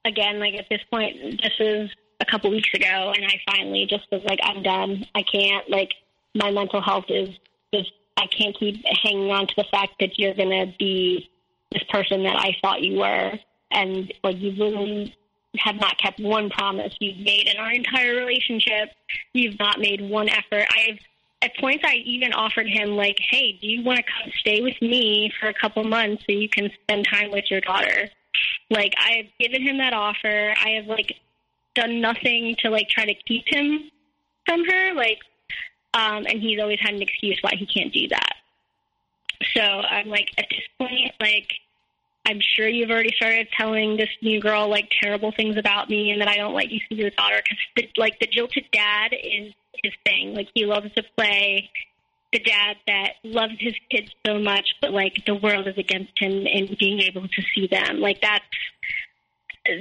again, like at this point, this is a couple weeks ago, and I finally just was like, I'm done. I can't, like, my mental health is just, I can't keep hanging on to the fact that you're to be this person that I thought you were. And, like, you really have not kept one promise you've made in our entire relationship. You've not made one effort. I've at points I even offered him like, "Hey, do you want to come stay with me for a couple months so you can spend time with your daughter?" Like I have given him that offer. I have like done nothing to like try to keep him from her. Like, um, and he's always had an excuse why he can't do that. So I'm like, at this point, like I'm sure you've already started telling this new girl like terrible things about me and that I don't let you see your daughter because like the jilted dad is his thing. Like he loves to play the dad that loves his kids so much, but like the world is against him and being able to see them. Like that's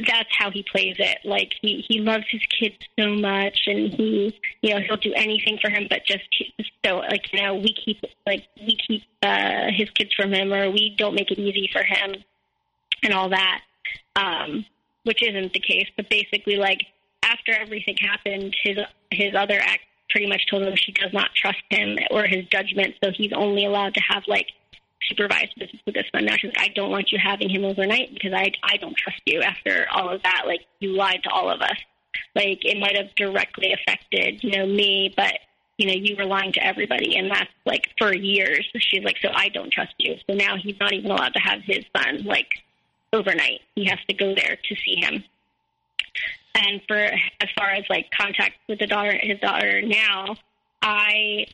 that's how he plays it. Like he he loves his kids so much, and he you know he'll do anything for him, but just so like you know we keep like we keep uh, his kids from him, or we don't make it easy for him and all that, um, which isn't the case. But basically, like after everything happened, his his other ex pretty much told him she does not trust him or his judgment, so he's only allowed to have like supervised visits with this one. Now she's like, I don't want you having him overnight because I I don't trust you. After all of that, like you lied to all of us. Like it might have directly affected you know me, but you know, you were lying to everybody, and that's like for years. She's like, so I don't trust you. So now he's not even allowed to have his son like overnight. He has to go there to see him. And for as far as like contact with the daughter, his daughter now, I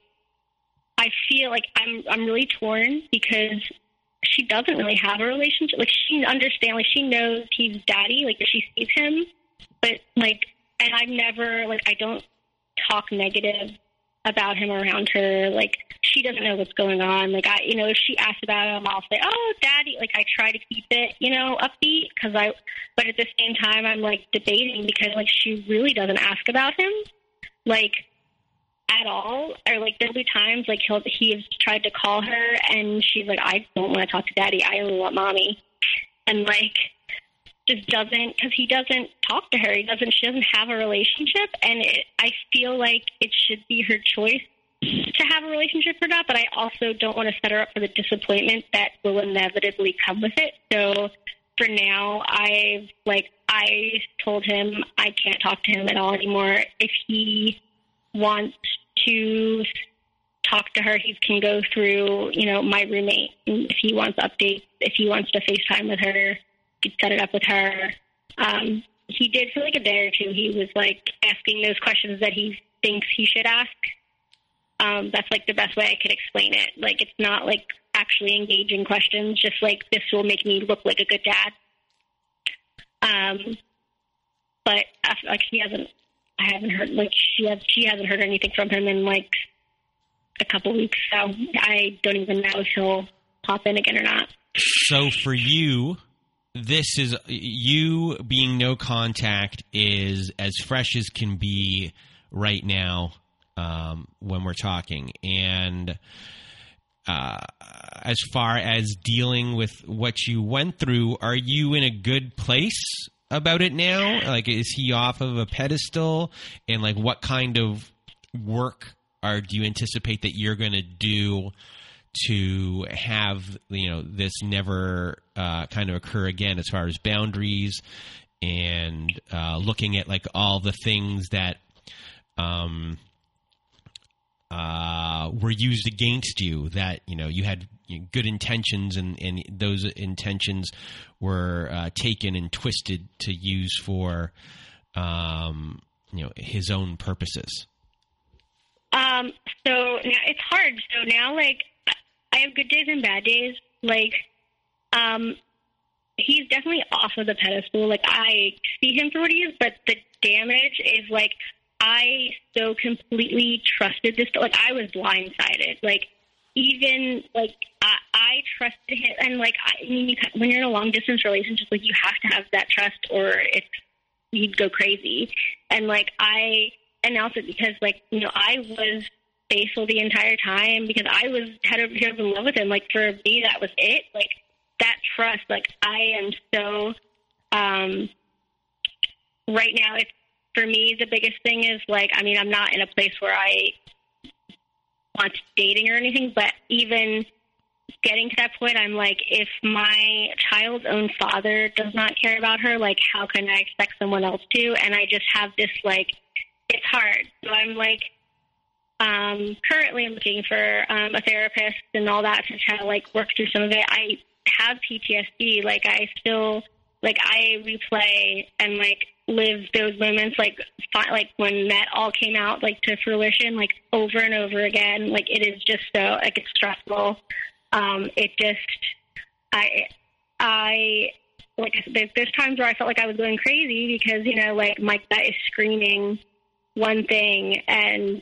I feel like I'm I'm really torn because she doesn't really have a relationship. Like she understands, like she knows he's daddy, like she sees him, but like, and I've never like I don't talk negative about him around her. Like she doesn't know what's going on. Like I, you know, if she asks about him, I'll say, "Oh, Daddy." Like I try to keep it, you know, upbeat because I. But at the same time, I'm like debating because like she really doesn't ask about him, like at all. Or like there'll be times like he'll he's tried to call her and she's like, "I don't want to talk to Daddy. I only want Mommy," and like just doesn't because he doesn't talk to her. He doesn't. She doesn't have a relationship, and it, I feel like it should be her choice to have a relationship or not. But I also don't want to set her up for the disappointment that will inevitably come with it. So for now, I've like I told him I can't talk to him at all anymore. If he wants to talk to her, he can go through you know my roommate. If he wants updates, if he wants to FaceTime with her set it up with her. Um, he did for like a day or two. He was like asking those questions that he thinks he should ask. Um, that's like the best way I could explain it. Like it's not like actually engaging questions, just like this will make me look like a good dad. Um, but after, like he hasn't, I haven't heard like she has she hasn't heard anything from him in like a couple weeks, so I don't even know if he'll pop in again or not. So for you, this is you being no contact is as fresh as can be right now um, when we're talking. And uh, as far as dealing with what you went through are you in a good place about it now? Like is he off of a pedestal? And like what kind of work are do you anticipate that you're going to do to have you know this never uh, kind of occur again as far as boundaries and uh, looking at like all the things that um, uh, were used against you that you know you had good intentions and, and those intentions were uh, taken and twisted to use for um, you know his own purposes. Um, so now it's hard. So now, like, I have good days and bad days. Like, um, he's definitely off of the pedestal. Like, I see him for what he is, but the damage is like I so completely trusted this. Like, I was blindsided. Like, even like I, I trusted him, and like I, I mean, when you're in a long distance relationship, like you have to have that trust, or it's he'd go crazy. And like I, and also because like you know I was faithful the entire time because I was head over heels in love with him. Like for me, that was it. Like that trust. Like I am so. um Right now, it's for me the biggest thing is like I mean I'm not in a place where I want dating or anything, but even getting to that point, I'm like, if my child's own father does not care about her, like, how can I expect someone else to? And I just have this, like, it's hard. So I'm like, um, currently I'm looking for um, a therapist and all that to try to, like, work through some of it. I have PTSD. Like, I still, like, I replay and, like, live those moments, like, fi- like when that all came out, like, to fruition, like, over and over again. Like, it is just so, like, it's stressful um, it just I I like there's, there's times where I felt like I was going crazy because you know like my gut is screaming one thing and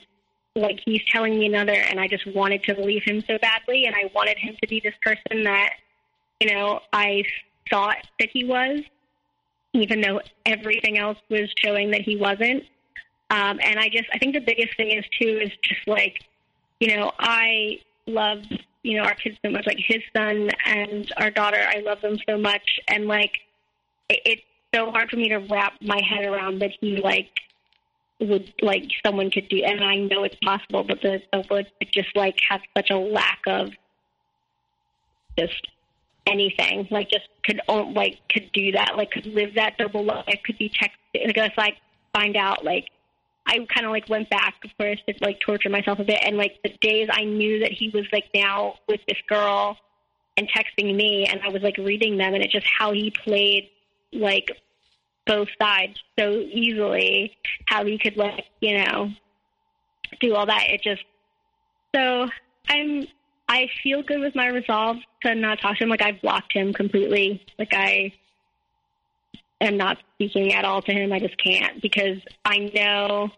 like he's telling me another and I just wanted to believe him so badly and I wanted him to be this person that you know I thought that he was even though everything else was showing that he wasn't. Um, and I just I think the biggest thing is too is just like you know I love you know our kids so much like his son and our daughter i love them so much and like it, it's so hard for me to wrap my head around that he like would like someone could do and i know it's possible but the the would just like have such a lack of just anything like just could like could do that like could live that double life could be text like if i find out like I kind of like went back, of course, to like torture myself a bit. And like the days I knew that he was like now with this girl and texting me, and I was like reading them, and it's just how he played like both sides so easily, how he could like you know do all that. It just so I'm I feel good with my resolve to not talk to him. Like I've blocked him completely. Like I am not speaking at all to him. I just can't because I know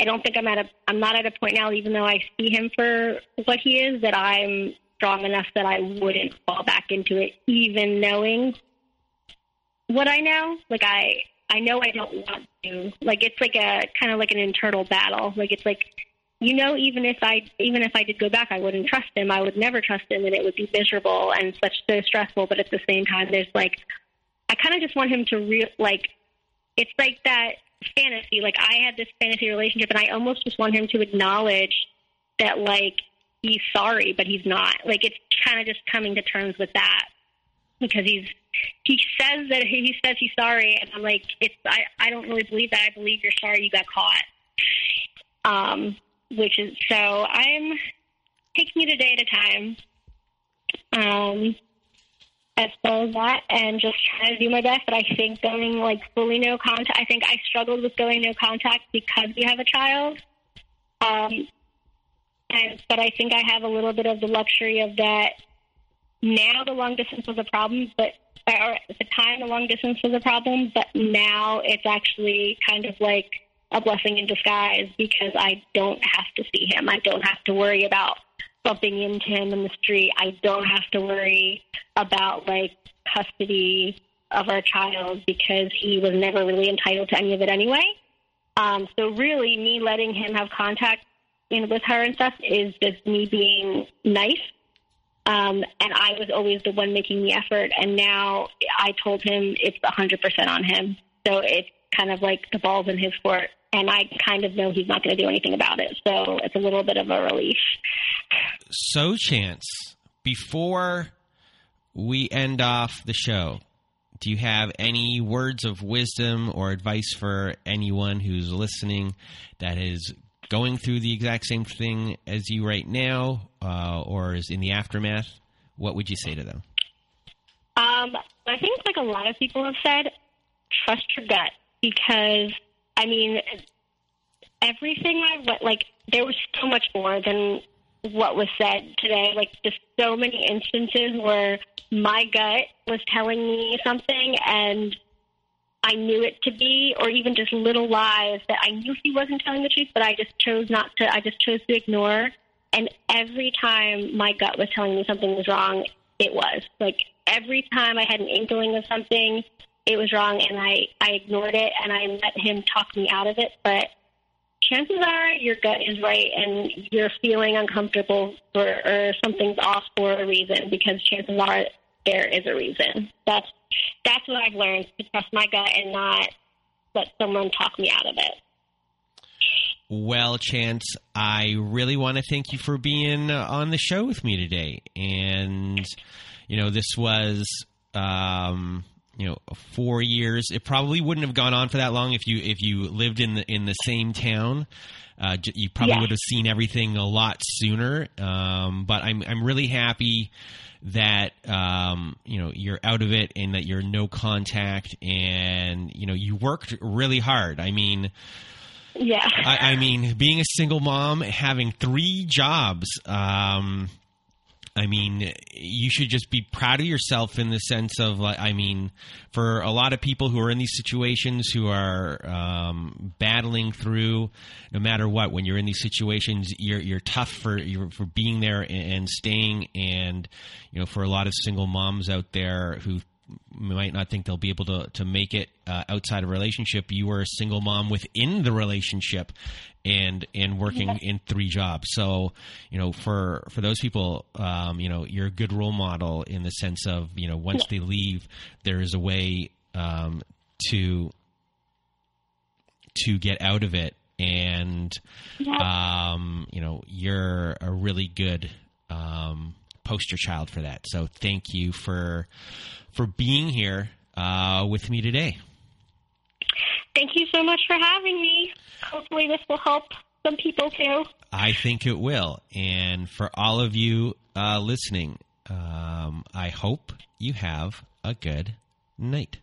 I don't think I'm at a I'm not at a point now, even though I see him for what he is, that I'm strong enough that I wouldn't fall back into it, even knowing what I know. Like I I know I don't want to. Like it's like a kind of like an internal battle. Like it's like you know, even if I even if I did go back, I wouldn't trust him. I would never trust him, and it would be miserable and such so stressful. But at the same time, there's like I kind of just want him to real like it's like that fantasy. Like I had this fantasy relationship, and I almost just want him to acknowledge that like he's sorry, but he's not. Like it's kind of just coming to terms with that because he's he says that he says he's sorry, and I'm like, it's I I don't really believe that. I believe you're sorry you got caught. Um, which is so I'm taking it a day at a time. Um, as well as that and just trying to do my best. But I think going like fully no contact, I think I struggled with going no contact because we have a child. Um, and, but I think I have a little bit of the luxury of that. Now the long distance was a problem, but or at the time the long distance was a problem, but now it's actually kind of like a blessing in disguise because I don't have to see him. I don't have to worry about bumping into him in the street. I don't have to worry about like custody of our child because he was never really entitled to any of it anyway. Um, so really, me letting him have contact in with her and stuff is just me being nice. Um, and I was always the one making the effort. And now I told him it's 100% on him. So it's kind of like the ball's in his court. And I kind of know he's not going to do anything about it. So it's a little bit of a relief. So, Chance, before we end off the show, do you have any words of wisdom or advice for anyone who's listening that is going through the exact same thing as you right now uh, or is in the aftermath? What would you say to them? Um, I think, like a lot of people have said, trust your gut because, I mean, everything I went like, there was so much more than what was said today. Like, just so many instances where my gut was telling me something and I knew it to be, or even just little lies that I knew he wasn't telling the truth, but I just chose not to, I just chose to ignore. And every time my gut was telling me something was wrong, it was. Like, every time I had an inkling of something, it was wrong and I, I ignored it and I let him talk me out of it. But chances are your gut is right and you're feeling uncomfortable for, or something's off for a reason because chances are there is a reason. That's, that's what I've learned to trust my gut and not let someone talk me out of it. Well, Chance, I really want to thank you for being on the show with me today. And, you know, this was, um, you know, four years. It probably wouldn't have gone on for that long if you if you lived in the in the same town. Uh, you probably Yeah. would have seen everything a lot sooner. Um, but I'm I'm really happy that um, you know you're out of it and that you're no contact and you know you worked really hard. I mean. Yeah. I, I mean, being a single mom, having three jobs. Um, I mean, you should just be proud of yourself in the sense of, I mean, for a lot of people who are in these situations who are um, battling through, no matter what, when you're in these situations, you're you're tough for you're, for being there and, and staying, and you know, for a lot of single moms out there who might not think they'll be able to to make it uh, outside of a relationship. You were a single mom within the relationship, and and working in three jobs. So you know, for for those people, um, you know, you're a good role model in the sense of you know, once they leave, there is a way um, to to get out of it, and um, you know, you're a really good um, poster child for that. So thank you for for being here uh, with me today. Thank you so much for having me. Hopefully, this will help some people too. I think it will. And for all of you uh, listening, um, I hope you have a good night.